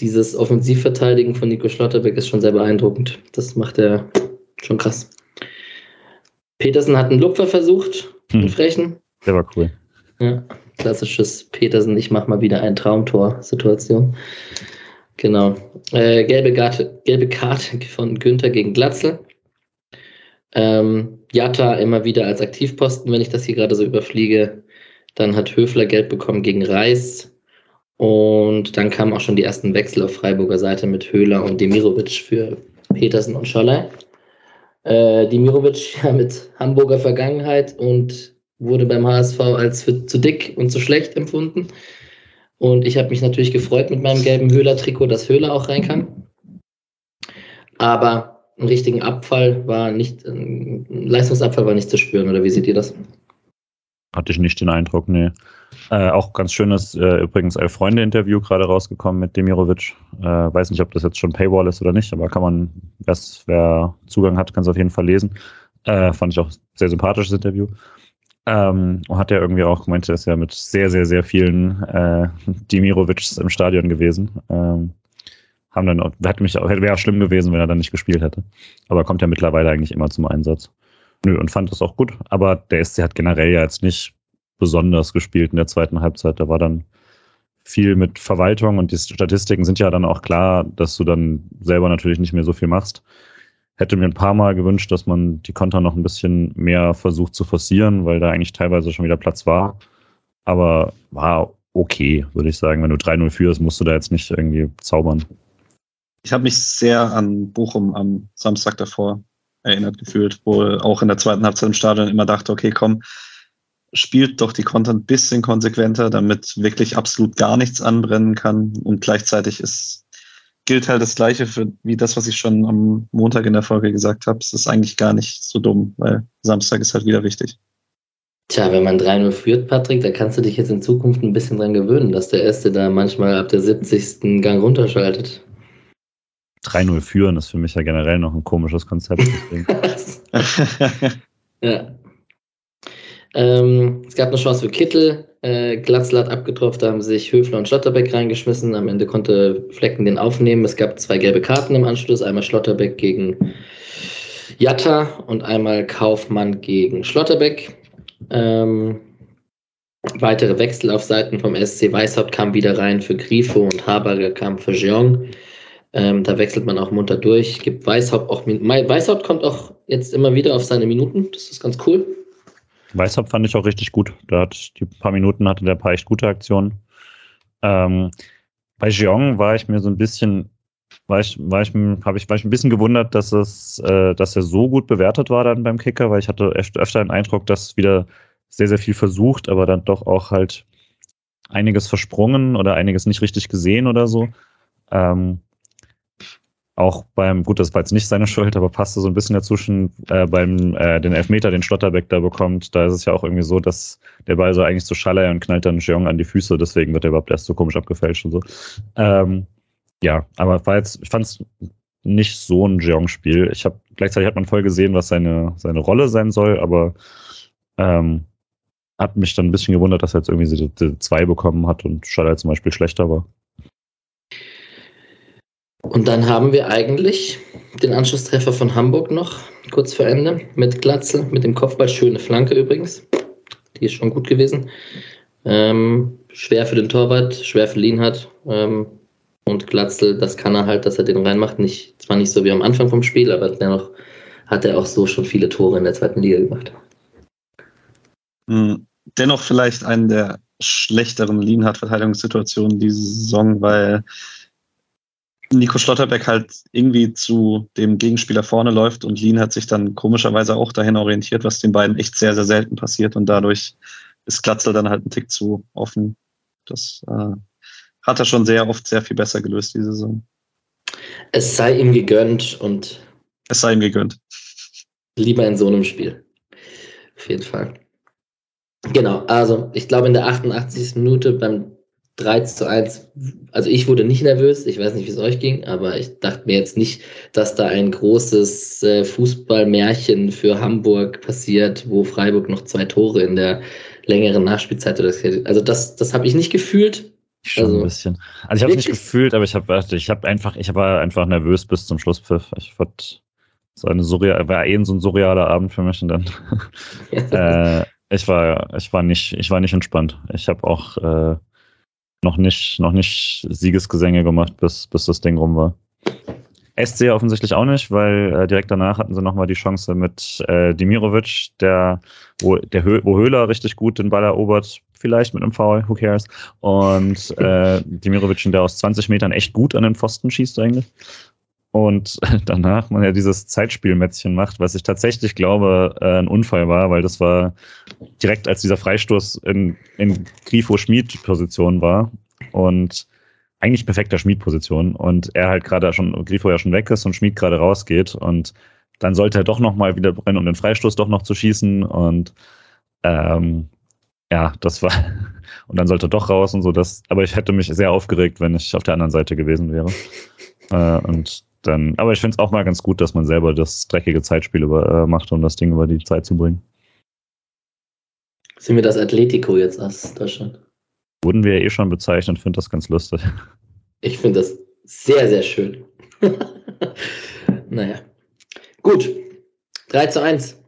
Dieses Offensivverteidigen von Nico Schlotterbeck ist schon sehr beeindruckend. Das macht er schon krass. Petersen hat einen Lupfer versucht, hm. einen frechen. Der war cool. Ja, klassisches Petersen, ich mach mal wieder ein Traumtor-Situation. Genau. Äh, gelbe, Karte, gelbe Karte von Günther gegen Glatzel. Ähm, Jatta immer wieder als Aktivposten, wenn ich das hier gerade so überfliege. Dann hat Höfler gelb bekommen gegen Reis. Und dann kamen auch schon die ersten Wechsel auf Freiburger Seite mit Höhler und Demirovic für Petersen und Scholler. Äh, Demirovic [laughs] ja mit Hamburger Vergangenheit und wurde beim HSV als für zu dick und zu schlecht empfunden. Und ich habe mich natürlich gefreut mit meinem gelben Höhler-Trikot, dass Höhler auch rein kann. Aber einen richtigen Abfall war nicht, ein Leistungsabfall war nicht zu spüren, oder wie seht ihr das? Hatte ich nicht den Eindruck, nee. Äh, auch ganz schönes, äh, übrigens, Elf-Freunde-Interview gerade rausgekommen mit Demirovic. Äh, weiß nicht, ob das jetzt schon Paywall ist oder nicht, aber kann man, wer Zugang hat, kann es auf jeden Fall lesen. Äh, fand ich auch sehr sympathisches Interview. Ähm, hat ja irgendwie auch gemeint, er ist ja mit sehr, sehr, sehr vielen äh, Dimirovics im Stadion gewesen. Ähm, haben dann, hätte mich wäre ja schlimm gewesen, wenn er dann nicht gespielt hätte. Aber kommt ja mittlerweile eigentlich immer zum Einsatz. Nö, und fand das auch gut. Aber der SC hat generell ja jetzt nicht besonders gespielt in der zweiten Halbzeit. Da war dann viel mit Verwaltung und die Statistiken sind ja dann auch klar, dass du dann selber natürlich nicht mehr so viel machst hätte mir ein paar Mal gewünscht, dass man die Konter noch ein bisschen mehr versucht zu forcieren, weil da eigentlich teilweise schon wieder Platz war. Aber war okay, würde ich sagen. Wenn du 3-0 führst, musst du da jetzt nicht irgendwie zaubern. Ich habe mich sehr an Bochum am Samstag davor erinnert gefühlt, wo auch in der zweiten Halbzeit im Stadion immer dachte, okay, komm, spielt doch die Konter ein bisschen konsequenter, damit wirklich absolut gar nichts anbrennen kann. Und gleichzeitig ist, gilt halt das Gleiche für, wie das, was ich schon am Montag in der Folge gesagt habe. Es ist eigentlich gar nicht so dumm, weil Samstag ist halt wieder wichtig. Tja, wenn man 3-0 führt, Patrick, da kannst du dich jetzt in Zukunft ein bisschen dran gewöhnen, dass der Erste da manchmal ab der 70. Gang runterschaltet. 3-0 führen ist für mich ja generell noch ein komisches Konzept. [laughs] ja. Ähm, es gab eine Chance für Kittel. Äh, Glatzl hat abgetropft, da haben sich Höfler und Schlotterbeck reingeschmissen. Am Ende konnte Flecken den aufnehmen. Es gab zwei gelbe Karten im Anschluss. Einmal Schlotterbeck gegen Jatta und einmal Kaufmann gegen Schlotterbeck. Ähm, weitere Wechsel auf Seiten vom SC Weißhaupt kam wieder rein für Grifo und Haber kam für Jeong. Ähm, da wechselt man auch munter durch. Gibt Weißhaupt auch. Weißhaupt kommt auch jetzt immer wieder auf seine Minuten. Das ist ganz cool. Weißhaupt fand ich auch richtig gut. Da hat die paar Minuten hatte der paar echt gute Aktionen. Ähm, bei Jeong war ich mir so ein bisschen, war ich, war ich, habe ich, war ich ein bisschen gewundert, dass es, äh, dass er so gut bewertet war dann beim Kicker, weil ich hatte öfter den Eindruck, dass wieder sehr, sehr viel versucht, aber dann doch auch halt einiges versprungen oder einiges nicht richtig gesehen oder so. Ähm, auch beim, gut, das war jetzt nicht seine Schuld, aber passte so ein bisschen dazwischen, äh, beim äh, den Elfmeter, den Schlotterbeck da bekommt, da ist es ja auch irgendwie so, dass der Ball so eigentlich zu Schaller und knallt dann Jeong an die Füße, deswegen wird der überhaupt erst so komisch abgefälscht und so. Ähm, ja, aber war jetzt, ich fand es nicht so ein Jeong-Spiel. Ich habe gleichzeitig hat man voll gesehen, was seine, seine Rolle sein soll, aber ähm, hat mich dann ein bisschen gewundert, dass er jetzt irgendwie diese, diese zwei bekommen hat und Schaller zum Beispiel schlechter war. Und dann haben wir eigentlich den Anschlusstreffer von Hamburg noch kurz vor Ende mit Glatzel, mit dem Kopfball. Schöne Flanke übrigens. Die ist schon gut gewesen. Ähm, schwer für den Torwart, schwer für Lienhardt. Ähm, und Glatzel, das kann er halt, dass er den reinmacht. Nicht, zwar nicht so wie am Anfang vom Spiel, aber dennoch hat er auch so schon viele Tore in der zweiten Liga gemacht. Hm, dennoch vielleicht eine der schlechteren Lienhardt-Verteidigungssituationen diese Saison, weil Nico Schlotterbeck halt irgendwie zu dem Gegenspieler vorne läuft und Lien hat sich dann komischerweise auch dahin orientiert, was den beiden echt sehr, sehr selten passiert und dadurch ist Glatzel dann halt ein Tick zu offen. Das äh, hat er schon sehr oft sehr viel besser gelöst diese Saison. Es sei ihm gegönnt und es sei ihm gegönnt. Lieber in so einem Spiel. Auf jeden Fall. Genau, also ich glaube in der 88. Minute beim 3 zu 1, also ich wurde nicht nervös, ich weiß nicht, wie es euch ging, aber ich dachte mir jetzt nicht, dass da ein großes äh, Fußballmärchen für Hamburg passiert, wo Freiburg noch zwei Tore in der längeren Nachspielzeit oder also das, das habe ich nicht gefühlt. Schon also, ein bisschen. Also ich habe es nicht gefühlt, aber ich habe ich habe einfach, ich war einfach nervös bis zum Schlusspfiff. Ich fand so eine surreal, war eh so ein surrealer Abend für mich und dann [laughs] äh, ich war, ich war nicht, ich war nicht entspannt. Ich habe auch äh, noch nicht, noch nicht Siegesgesänge gemacht, bis, bis das Ding rum war. SC offensichtlich auch nicht, weil äh, direkt danach hatten sie nochmal die Chance mit äh, Dimirovic, der, wo, der Hö wo Höhler richtig gut den Ball erobert, vielleicht mit einem Foul, who cares. Und äh, Dimirovic, der aus 20 Metern echt gut an den Pfosten schießt eigentlich. Und [laughs] danach man ja dieses Zeitspielmätzchen macht, was ich tatsächlich glaube, äh, ein Unfall war, weil das war direkt als dieser Freistoß in, in Grifo-Schmied-Position war und eigentlich perfekter Schmied-Position und er halt gerade schon, Grifo ja schon weg ist und Schmied gerade rausgeht und dann sollte er doch nochmal wieder brennen, um den Freistoß doch noch zu schießen und ähm, ja, das war, [laughs] und dann sollte er doch raus und so, das, aber ich hätte mich sehr aufgeregt, wenn ich auf der anderen Seite gewesen wäre. Äh, und dann, aber ich finde es auch mal ganz gut, dass man selber das dreckige Zeitspiel über, äh, macht, um das Ding über die Zeit zu bringen. Sind wir das Atletico jetzt aus Deutschland? Wurden wir ja eh schon bezeichnet, finde das ganz lustig. Ich finde das sehr, sehr schön. [laughs] naja. Gut. 3 zu 1.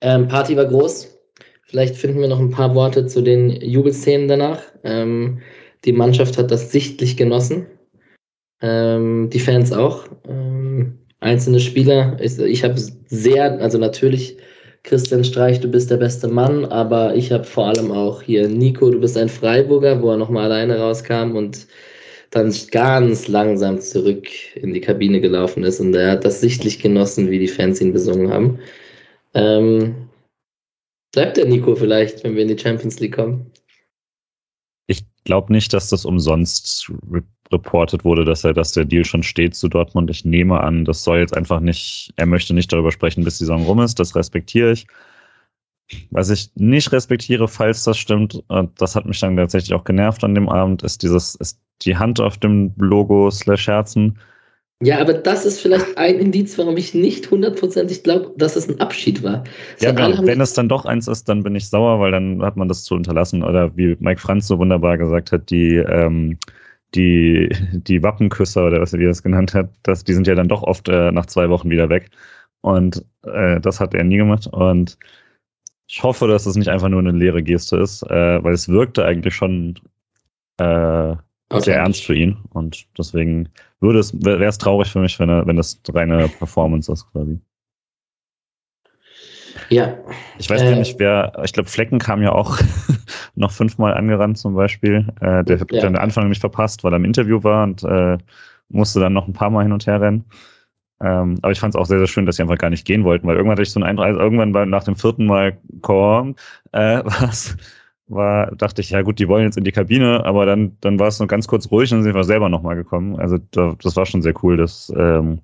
Ähm, Party war groß. Vielleicht finden wir noch ein paar Worte zu den Jubelszenen danach. Ähm, die Mannschaft hat das sichtlich genossen. Ähm, die Fans auch. Ähm, einzelne Spieler. Ich, ich habe sehr, also natürlich Christian Streich, du bist der beste Mann, aber ich habe vor allem auch hier Nico, du bist ein Freiburger, wo er nochmal alleine rauskam und dann ganz langsam zurück in die Kabine gelaufen ist und er hat das sichtlich genossen, wie die Fans ihn besungen haben. Ähm, bleibt der Nico vielleicht, wenn wir in die Champions League kommen? Ich glaube nicht, dass das umsonst reportet wurde, dass er, dass der Deal schon steht zu Dortmund. Ich nehme an, das soll jetzt einfach nicht, er möchte nicht darüber sprechen, bis die Saison rum ist. Das respektiere ich. Was ich nicht respektiere, falls das stimmt, das hat mich dann tatsächlich auch genervt an dem Abend, ist dieses, ist die Hand auf dem Logo slash Herzen. Ja, aber das ist vielleicht ein Indiz, warum ich nicht hundertprozentig glaube, dass es ein Abschied war. Das ja, genau. wenn es dann doch eins ist, dann bin ich sauer, weil dann hat man das zu unterlassen. Oder wie Mike Franz so wunderbar gesagt hat, die, ähm, die, die Wappenküsser oder was er das genannt hat, das, die sind ja dann doch oft äh, nach zwei Wochen wieder weg. Und äh, das hat er nie gemacht. Und ich hoffe, dass es nicht einfach nur eine leere Geste ist, äh, weil es wirkte eigentlich schon äh, sehr ernst für ihn. Und deswegen würde es, wäre es traurig für mich, wenn, er, wenn das reine Performance ist, quasi. Ja. Ich weiß äh, nicht, wer, ich glaube, Flecken kam ja auch [laughs] noch fünfmal angerannt zum Beispiel. Äh, der hat ja. den Anfang nicht verpasst, weil er im Interview war und äh, musste dann noch ein paar Mal hin und her rennen. Ähm, aber ich fand es auch sehr, sehr schön, dass sie einfach gar nicht gehen wollten, weil irgendwann hatte ich so einen Eindruck, also irgendwann war nach dem vierten Mal komm, äh, [laughs] was war, dachte ich, ja gut, die wollen jetzt in die Kabine, aber dann, dann war es noch ganz kurz ruhig und sind wir selber nochmal gekommen. Also da, das war schon sehr cool, dass, ähm,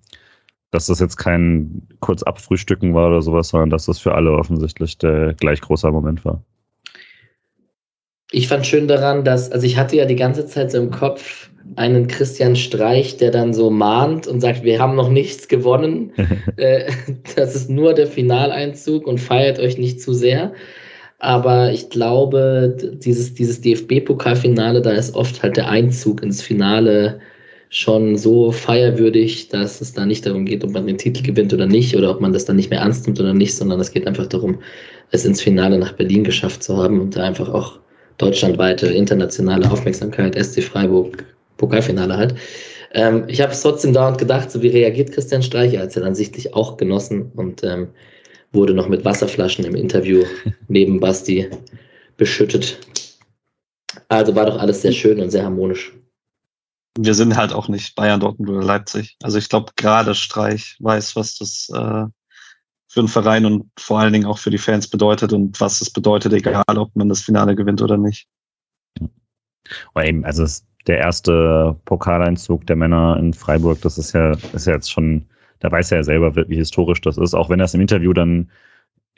dass das jetzt kein kurz abfrühstücken war oder sowas, sondern dass das für alle offensichtlich der gleich großer Moment war. Ich fand schön daran, dass, also ich hatte ja die ganze Zeit so im Kopf einen Christian Streich, der dann so mahnt und sagt, wir haben noch nichts gewonnen. [laughs] äh, das ist nur der Finaleinzug und feiert euch nicht zu sehr. Aber ich glaube, dieses, dieses DFB-Pokalfinale, da ist oft halt der Einzug ins Finale schon so feierwürdig, dass es da nicht darum geht, ob man den Titel gewinnt oder nicht, oder ob man das dann nicht mehr ernst nimmt oder nicht, sondern es geht einfach darum, es ins Finale nach Berlin geschafft zu haben und da einfach auch deutschlandweite internationale Aufmerksamkeit, SC Freiburg, Pokalfinale halt. Ähm, ich habe es trotzdem dauernd gedacht, so wie reagiert Christian Streich, er hat es ja dann sichtlich auch genossen und ähm, wurde noch mit Wasserflaschen im Interview [laughs] neben Basti beschüttet. Also war doch alles sehr schön und sehr harmonisch. Wir sind halt auch nicht Bayern, Dortmund oder Leipzig. Also ich glaube, gerade Streich weiß, was das äh, für einen Verein und vor allen Dingen auch für die Fans bedeutet und was es bedeutet, egal ob man das Finale gewinnt oder nicht. Aber eben, also der erste Pokaleinzug der Männer in Freiburg, das ist ja, ist ja jetzt schon, da weiß er ja selber, wie historisch das ist, auch wenn er es im Interview dann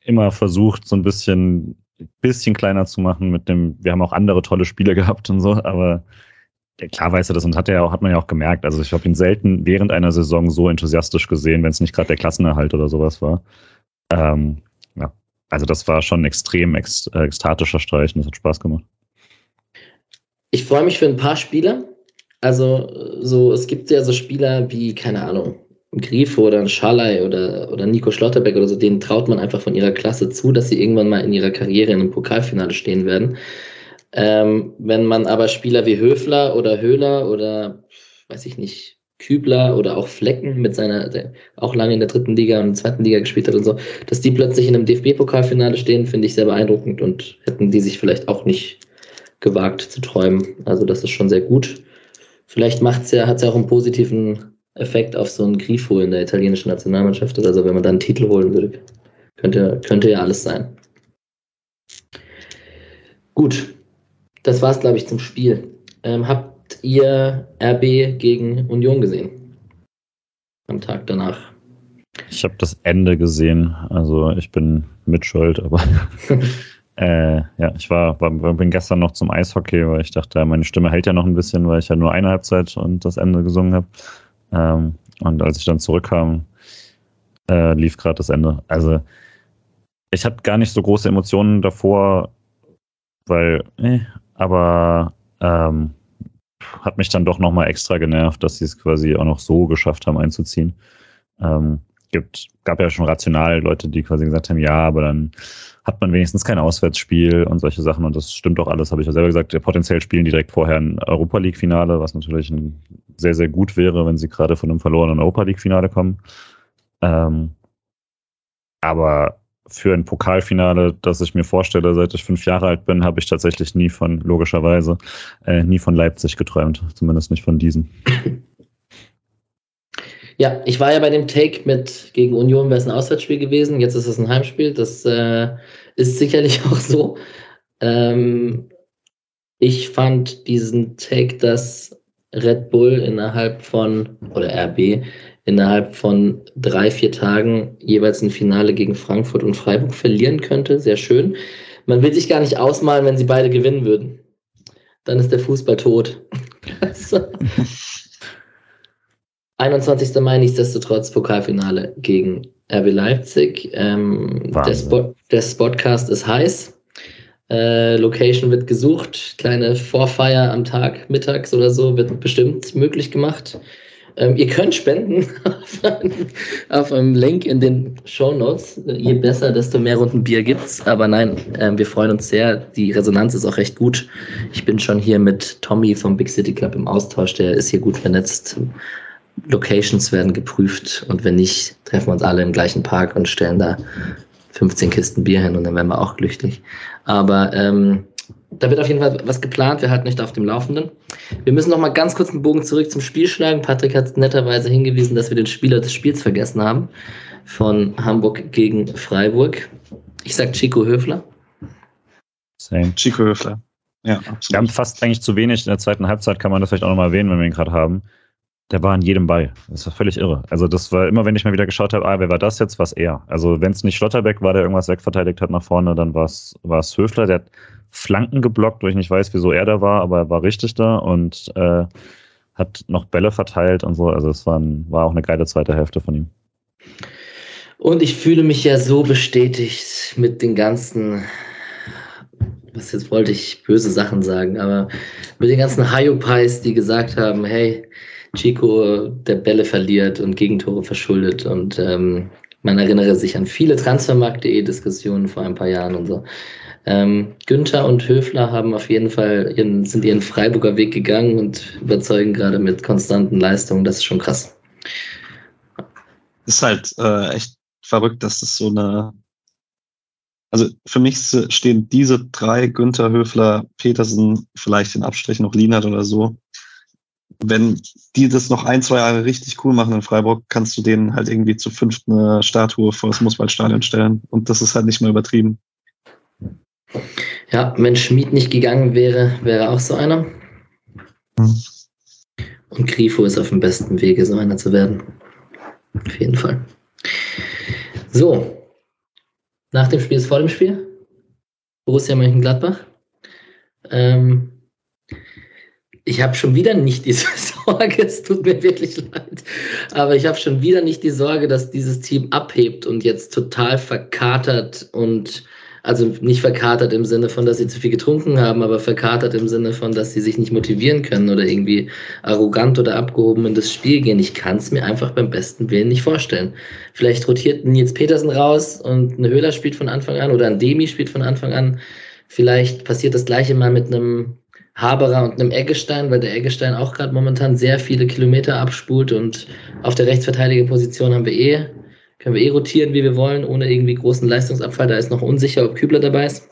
immer versucht, so ein bisschen, bisschen kleiner zu machen mit dem, wir haben auch andere tolle Spiele [laughs] gehabt und so, aber klar weiß er das und hat er auch, hat man ja auch gemerkt. Also ich habe ihn selten während einer Saison so enthusiastisch gesehen, wenn es nicht gerade der Klassenerhalt oder sowas war. Ähm, ja, also das war schon extrem ex, äh, ekstatischer Streich und das hat Spaß gemacht. Ich freue mich für ein paar Spieler. Also so, es gibt ja so Spieler wie, keine Ahnung, Grifo oder ein Schalay oder, oder Nico Schlotterbeck oder so, denen traut man einfach von ihrer Klasse zu, dass sie irgendwann mal in ihrer Karriere in einem Pokalfinale stehen werden. Ähm, wenn man aber Spieler wie Höfler oder Höhler oder weiß ich nicht, Kübler oder auch Flecken mit seiner, der auch lange in der dritten Liga und zweiten Liga gespielt hat und so, dass die plötzlich in einem DFB-Pokalfinale stehen, finde ich sehr beeindruckend und hätten die sich vielleicht auch nicht gewagt zu träumen. Also das ist schon sehr gut. Vielleicht macht's ja, hat es ja auch einen positiven Effekt auf so einen Grifo in der italienischen Nationalmannschaft. Also wenn man dann einen Titel holen würde, könnte, könnte ja alles sein. Gut, das war es, glaube ich, zum Spiel. Ähm, habt ihr RB gegen Union gesehen? Am Tag danach. Ich habe das Ende gesehen. Also ich bin mitschuld, aber [laughs] äh, ja, ich war, war, bin gestern noch zum Eishockey, weil ich dachte, meine Stimme hält ja noch ein bisschen, weil ich ja nur eine Halbzeit und das Ende gesungen habe. Ähm, und als ich dann zurückkam, äh, lief gerade das Ende. Also ich hatte gar nicht so große Emotionen davor, weil äh, aber ähm, hat mich dann doch nochmal extra genervt, dass sie es quasi auch noch so geschafft haben einzuziehen. Ähm, gibt, gab ja schon rational Leute, die quasi gesagt haben, ja, aber dann hat man wenigstens kein Auswärtsspiel und solche Sachen und das stimmt doch alles, habe ich ja selber gesagt. Potenziell spielen die direkt vorher ein Europa League-Finale, was natürlich ein, sehr, sehr gut wäre, wenn sie gerade von einem verlorenen Europa League-Finale kommen. Ähm, aber für ein Pokalfinale, das ich mir vorstelle, seit ich fünf Jahre alt bin, habe ich tatsächlich nie von, logischerweise, äh, nie von Leipzig geträumt. Zumindest nicht von diesem. [laughs] Ja, ich war ja bei dem Take mit gegen Union, wäre es ein Auswärtsspiel gewesen. Jetzt ist es ein Heimspiel. Das äh, ist sicherlich [laughs] auch so. Ähm, ich fand diesen Take, dass Red Bull innerhalb von, oder RB, innerhalb von drei, vier Tagen jeweils ein Finale gegen Frankfurt und Freiburg verlieren könnte. Sehr schön. Man will sich gar nicht ausmalen, wenn sie beide gewinnen würden. Dann ist der Fußball tot. [laughs] 21. Mai nichtsdestotrotz Pokalfinale gegen RB Leipzig. Ähm, der, Spot, der Spotcast ist heiß. Äh, Location wird gesucht. Kleine Vorfeier am Tag, mittags oder so, wird bestimmt möglich gemacht. Ähm, ihr könnt spenden [laughs] auf einem Link in den Show Notes. Je besser, desto mehr Runden Bier gibt's. Aber nein, äh, wir freuen uns sehr. Die Resonanz ist auch recht gut. Ich bin schon hier mit Tommy vom Big City Club im Austausch. Der ist hier gut vernetzt. Locations werden geprüft und wenn nicht, treffen wir uns alle im gleichen Park und stellen da 15 Kisten Bier hin und dann werden wir auch glücklich. Aber ähm, da wird auf jeden Fall was geplant. Wir halten nicht auf dem Laufenden. Wir müssen noch mal ganz kurz einen Bogen zurück zum Spiel schlagen. Patrick hat netterweise hingewiesen, dass wir den Spieler des Spiels vergessen haben von Hamburg gegen Freiburg. Ich sag Chico Höfler. Same. Chico Höfler. Ja, absolut. Wir haben fast eigentlich zu wenig in der zweiten Halbzeit, kann man das vielleicht auch nochmal erwähnen, wenn wir ihn gerade haben. Der war an jedem Ball. Das war völlig irre. Also das war immer, wenn ich mal wieder geschaut habe, ah, wer war das jetzt, was er. Also wenn es nicht Schlotterbeck war, der irgendwas wegverteidigt hat nach vorne, dann war es Höfler, der hat Flanken geblockt, wo ich nicht weiß, wieso er da war, aber er war richtig da und äh, hat noch Bälle verteilt und so. Also es war, ein, war auch eine geile zweite Hälfte von ihm. Und ich fühle mich ja so bestätigt mit den ganzen, was jetzt wollte ich böse Sachen sagen, aber mit den ganzen Hayopais, die gesagt haben, hey, Chico der Bälle verliert und Gegentore verschuldet und ähm, man erinnere sich an viele Transfermarkt.de-Diskussionen vor ein paar Jahren und so. Ähm, Günther und Höfler haben auf jeden Fall ihren, sind ihren Freiburger Weg gegangen und überzeugen gerade mit konstanten Leistungen. Das ist schon krass. Ist halt äh, echt verrückt, dass das so eine. Also für mich stehen diese drei, Günther, Höfler, Petersen, vielleicht in Abstrichen noch Lienert oder so. Wenn die das noch ein, zwei Jahre richtig cool machen in Freiburg, kannst du denen halt irgendwie zu fünft eine Statue vor das Muswaldstadion stellen. Und das ist halt nicht mehr übertrieben. Ja, wenn Schmid nicht gegangen wäre, wäre auch so einer. Mhm. Und Grifo ist auf dem besten Wege, so einer zu werden. Auf jeden Fall. So. Nach dem Spiel ist vor dem Spiel. Borussia Mönchengladbach. Ähm, ich habe schon wieder nicht diese [laughs] Sorge, es tut mir wirklich leid, aber ich habe schon wieder nicht die Sorge, dass dieses Team abhebt und jetzt total verkatert und also nicht verkatert im Sinne von, dass sie zu viel getrunken haben, aber verkatert im Sinne von, dass sie sich nicht motivieren können oder irgendwie arrogant oder abgehoben in das Spiel gehen. Ich kann es mir einfach beim besten Willen nicht vorstellen. Vielleicht rotiert Nils Petersen raus und eine Höhler spielt von Anfang an oder ein Demi spielt von Anfang an. Vielleicht passiert das gleiche mal mit einem Haberer und einem Eggestein, weil der Eggestein auch gerade momentan sehr viele Kilometer abspult und auf der Rechtsverteidigerposition haben wir eh können wir eh rotieren, wie wir wollen, ohne irgendwie großen Leistungsabfall. Da ist noch unsicher, ob Kübler dabei ist.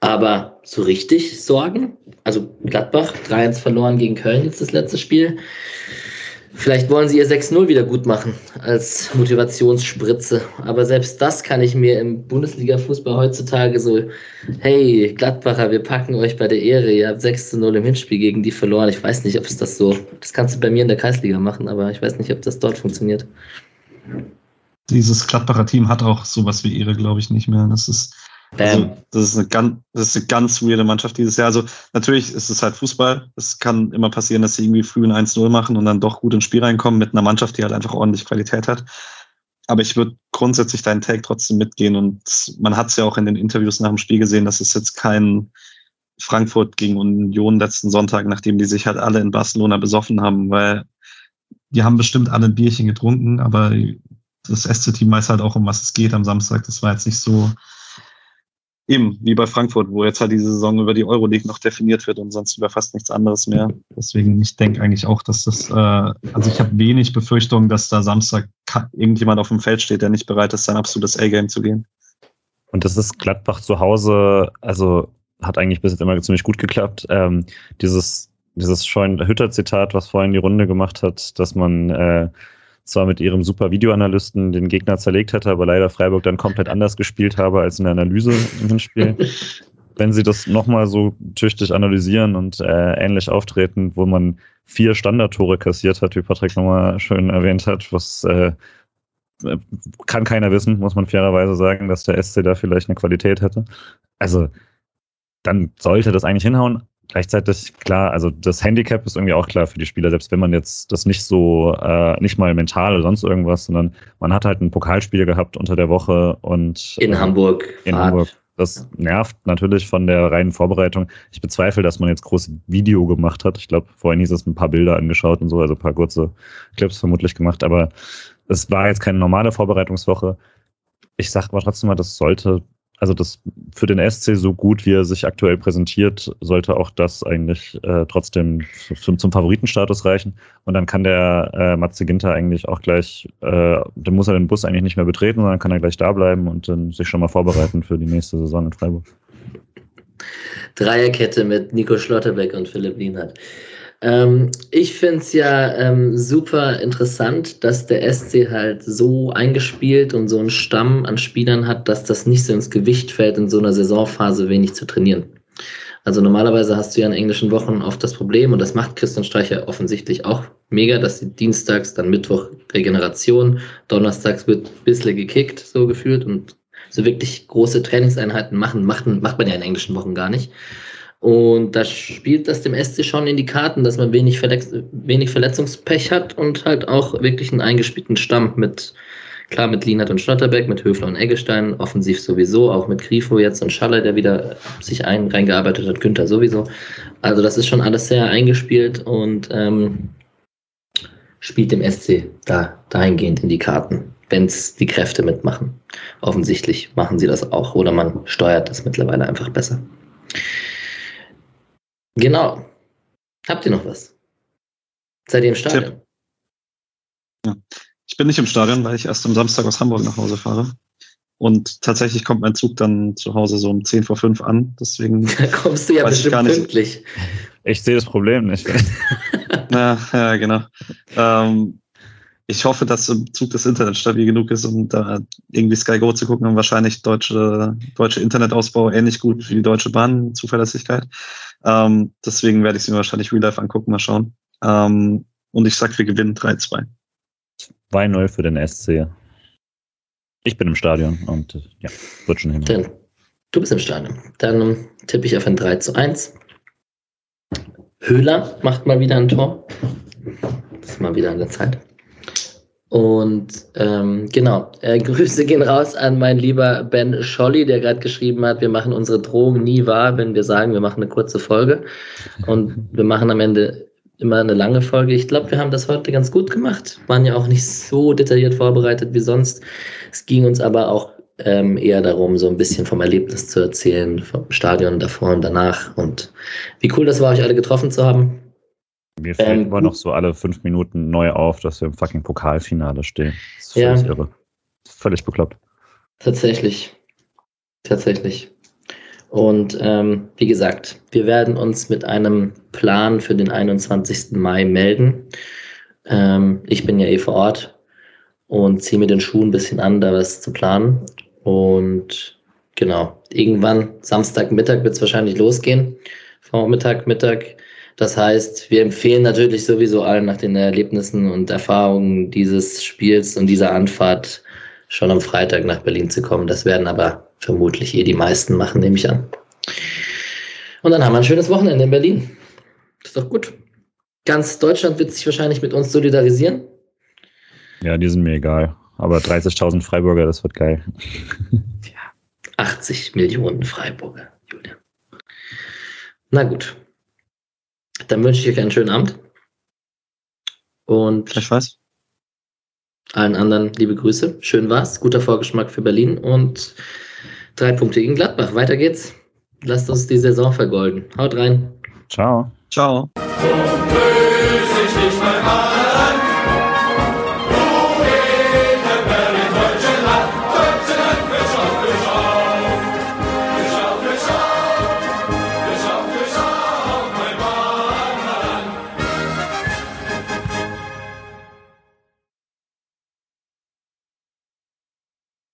Aber so richtig Sorgen, also Gladbach, 3-1 verloren gegen Köln jetzt das letzte Spiel. Vielleicht wollen sie ihr 6-0 wieder gut machen als Motivationsspritze. Aber selbst das kann ich mir im Bundesliga-Fußball heutzutage so, hey, Gladbacher, wir packen euch bei der Ehre. Ihr habt 6-0 im Hinspiel gegen die verloren. Ich weiß nicht, ob es das so, das kannst du bei mir in der Kreisliga machen, aber ich weiß nicht, ob das dort funktioniert. Dieses Gladbacher Team hat auch sowas wie Ehre, glaube ich, nicht mehr. Das ist, also, das, ist eine ganz, das ist eine ganz weirde Mannschaft dieses Jahr. Also natürlich ist es halt Fußball. Es kann immer passieren, dass sie irgendwie früh ein 1-0 machen und dann doch gut ins Spiel reinkommen mit einer Mannschaft, die halt einfach ordentlich Qualität hat. Aber ich würde grundsätzlich deinen Take trotzdem mitgehen und man hat es ja auch in den Interviews nach dem Spiel gesehen, dass es jetzt kein Frankfurt gegen Union letzten Sonntag, nachdem die sich halt alle in Barcelona besoffen haben, weil die haben bestimmt alle ein Bierchen getrunken, aber das SC-Team weiß halt auch, um was es geht am Samstag. Das war jetzt nicht so, Eben, wie bei Frankfurt, wo jetzt halt diese Saison über die Euroleague noch definiert wird und sonst über fast nichts anderes mehr. Deswegen, ich denke eigentlich auch, dass das, äh, also ich habe wenig Befürchtungen, dass da Samstag irgendjemand auf dem Feld steht, der nicht bereit ist, sein absolutes A-Game zu gehen. Und das ist Gladbach zu Hause, also hat eigentlich bis jetzt immer ziemlich gut geklappt. Ähm, dieses, dieses Scheun-Hütter-Zitat, was vorhin die Runde gemacht hat, dass man äh, zwar mit ihrem super Videoanalysten den Gegner zerlegt hätte, aber leider Freiburg dann komplett anders gespielt habe als in der Analyse im Hinspiel. [laughs] Wenn sie das nochmal so tüchtig analysieren und äh, ähnlich auftreten, wo man vier Standardtore kassiert hat, wie Patrick nochmal schön erwähnt hat, was äh, kann keiner wissen, muss man fairerweise sagen, dass der SC da vielleicht eine Qualität hätte. Also, dann sollte das eigentlich hinhauen gleichzeitig klar, also das Handicap ist irgendwie auch klar für die Spieler, selbst wenn man jetzt das nicht so, äh, nicht mal mental oder sonst irgendwas, sondern man hat halt ein Pokalspiel gehabt unter der Woche und in äh, Hamburg. In Fahrt. Hamburg. Das nervt natürlich von der reinen Vorbereitung. Ich bezweifle, dass man jetzt große Video gemacht hat. Ich glaube, vorhin hieß es ein paar Bilder angeschaut und so, also ein paar kurze Clips vermutlich gemacht, aber es war jetzt keine normale Vorbereitungswoche. Ich sag aber trotzdem mal, das sollte also das für den SC so gut, wie er sich aktuell präsentiert, sollte auch das eigentlich äh, trotzdem zum, zum, Favoritenstatus reichen. Und dann kann der äh, Matze Ginter eigentlich auch gleich, äh, dann muss er den Bus eigentlich nicht mehr betreten, sondern kann er gleich da bleiben und dann sich schon mal vorbereiten für die nächste Saison in Freiburg. Dreierkette mit Nico Schlotterbeck und Philipp Lienhardt. Ähm, ich finde es ja ähm, super interessant, dass der SC halt so eingespielt und so einen Stamm an Spielern hat, dass das nicht so ins Gewicht fällt, in so einer Saisonphase wenig zu trainieren. Also normalerweise hast du ja in englischen Wochen oft das Problem, und das macht Christian Streicher offensichtlich auch mega, dass sie dienstags, dann Mittwoch Regeneration, donnerstags wird ein bisschen gekickt, so gefühlt, und so wirklich große Trainingseinheiten machen, macht, macht man ja in englischen Wochen gar nicht. Und da spielt das dem SC schon in die Karten, dass man wenig, Verletz wenig Verletzungspech hat und halt auch wirklich einen eingespielten Stamm mit, klar, mit Lienert und Schlotterbeck, mit Höfler und Eggestein, offensiv sowieso, auch mit Grifo jetzt und Schaller, der wieder sich ein, reingearbeitet hat, Günther sowieso. Also das ist schon alles sehr eingespielt und ähm, spielt dem SC da dahingehend in die Karten, wenn es die Kräfte mitmachen. Offensichtlich machen sie das auch oder man steuert das mittlerweile einfach besser. Genau. Habt ihr noch was? Seid ihr im Stadion? Ja. Ich bin nicht im Stadion, weil ich erst am Samstag aus Hamburg nach Hause fahre. Und tatsächlich kommt mein Zug dann zu Hause so um 10 vor 5 an. Deswegen da [laughs] kommst du ja bestimmt gar nicht. pünktlich. Ich sehe das Problem nicht. [laughs] ja, ja, genau. Ähm, ich hoffe, dass im Zug das Internet stabil genug ist, um da irgendwie Sky Go zu gucken und wahrscheinlich deutsche, deutsche Internetausbau ähnlich gut wie die Deutsche Bahn Zuverlässigkeit. Ähm, deswegen werde ich sie mir wahrscheinlich real life angucken, mal schauen. Ähm, und ich sag, wir gewinnen 3-2. 2-0 für den SC. Ich bin im Stadion und ja, wird schon hin. Du bist im Stadion. Dann tippe ich auf ein 3 zu 1. Höhler macht mal wieder ein Tor. Das ist mal wieder an der Zeit. Und ähm, genau, äh, [laughs] Grüße gehen raus an mein lieber Ben Scholli, der gerade geschrieben hat, wir machen unsere Drohung nie wahr, wenn wir sagen, wir machen eine kurze Folge. Und wir machen am Ende immer eine lange Folge. Ich glaube, wir haben das heute ganz gut gemacht. Waren ja auch nicht so detailliert vorbereitet wie sonst. Es ging uns aber auch ähm, eher darum, so ein bisschen vom Erlebnis zu erzählen, vom Stadion davor und danach. Und wie cool das war, euch alle getroffen zu haben. Mir fällt ähm, immer noch so alle fünf Minuten neu auf, dass wir im fucking Pokalfinale stehen. Das ist völlig ja. irre. Völlig bekloppt. Tatsächlich. Tatsächlich. Und ähm, wie gesagt, wir werden uns mit einem Plan für den 21. Mai melden. Ähm, ich bin ja eh vor Ort und ziehe mir den Schuh ein bisschen an, da was zu planen. Und genau, irgendwann Samstagmittag wird es wahrscheinlich losgehen. Vormittag, Mittag das heißt, wir empfehlen natürlich sowieso allen nach den Erlebnissen und Erfahrungen dieses Spiels und dieser Anfahrt schon am Freitag nach Berlin zu kommen. Das werden aber vermutlich eh die meisten machen, nehme ich an. Und dann haben wir ein schönes Wochenende in Berlin. ist doch gut. Ganz Deutschland wird sich wahrscheinlich mit uns solidarisieren. Ja, die sind mir egal. Aber 30.000 Freiburger, das wird geil. [laughs] ja, 80 Millionen Freiburger, Julian. Na gut. Dann wünsche ich euch einen schönen Abend. Und weiß. allen anderen liebe Grüße. Schön war's. Guter Vorgeschmack für Berlin. Und Drei Punkte gegen Gladbach. Weiter geht's. Lasst uns die Saison vergolden. Haut rein. Ciao. Ciao. Und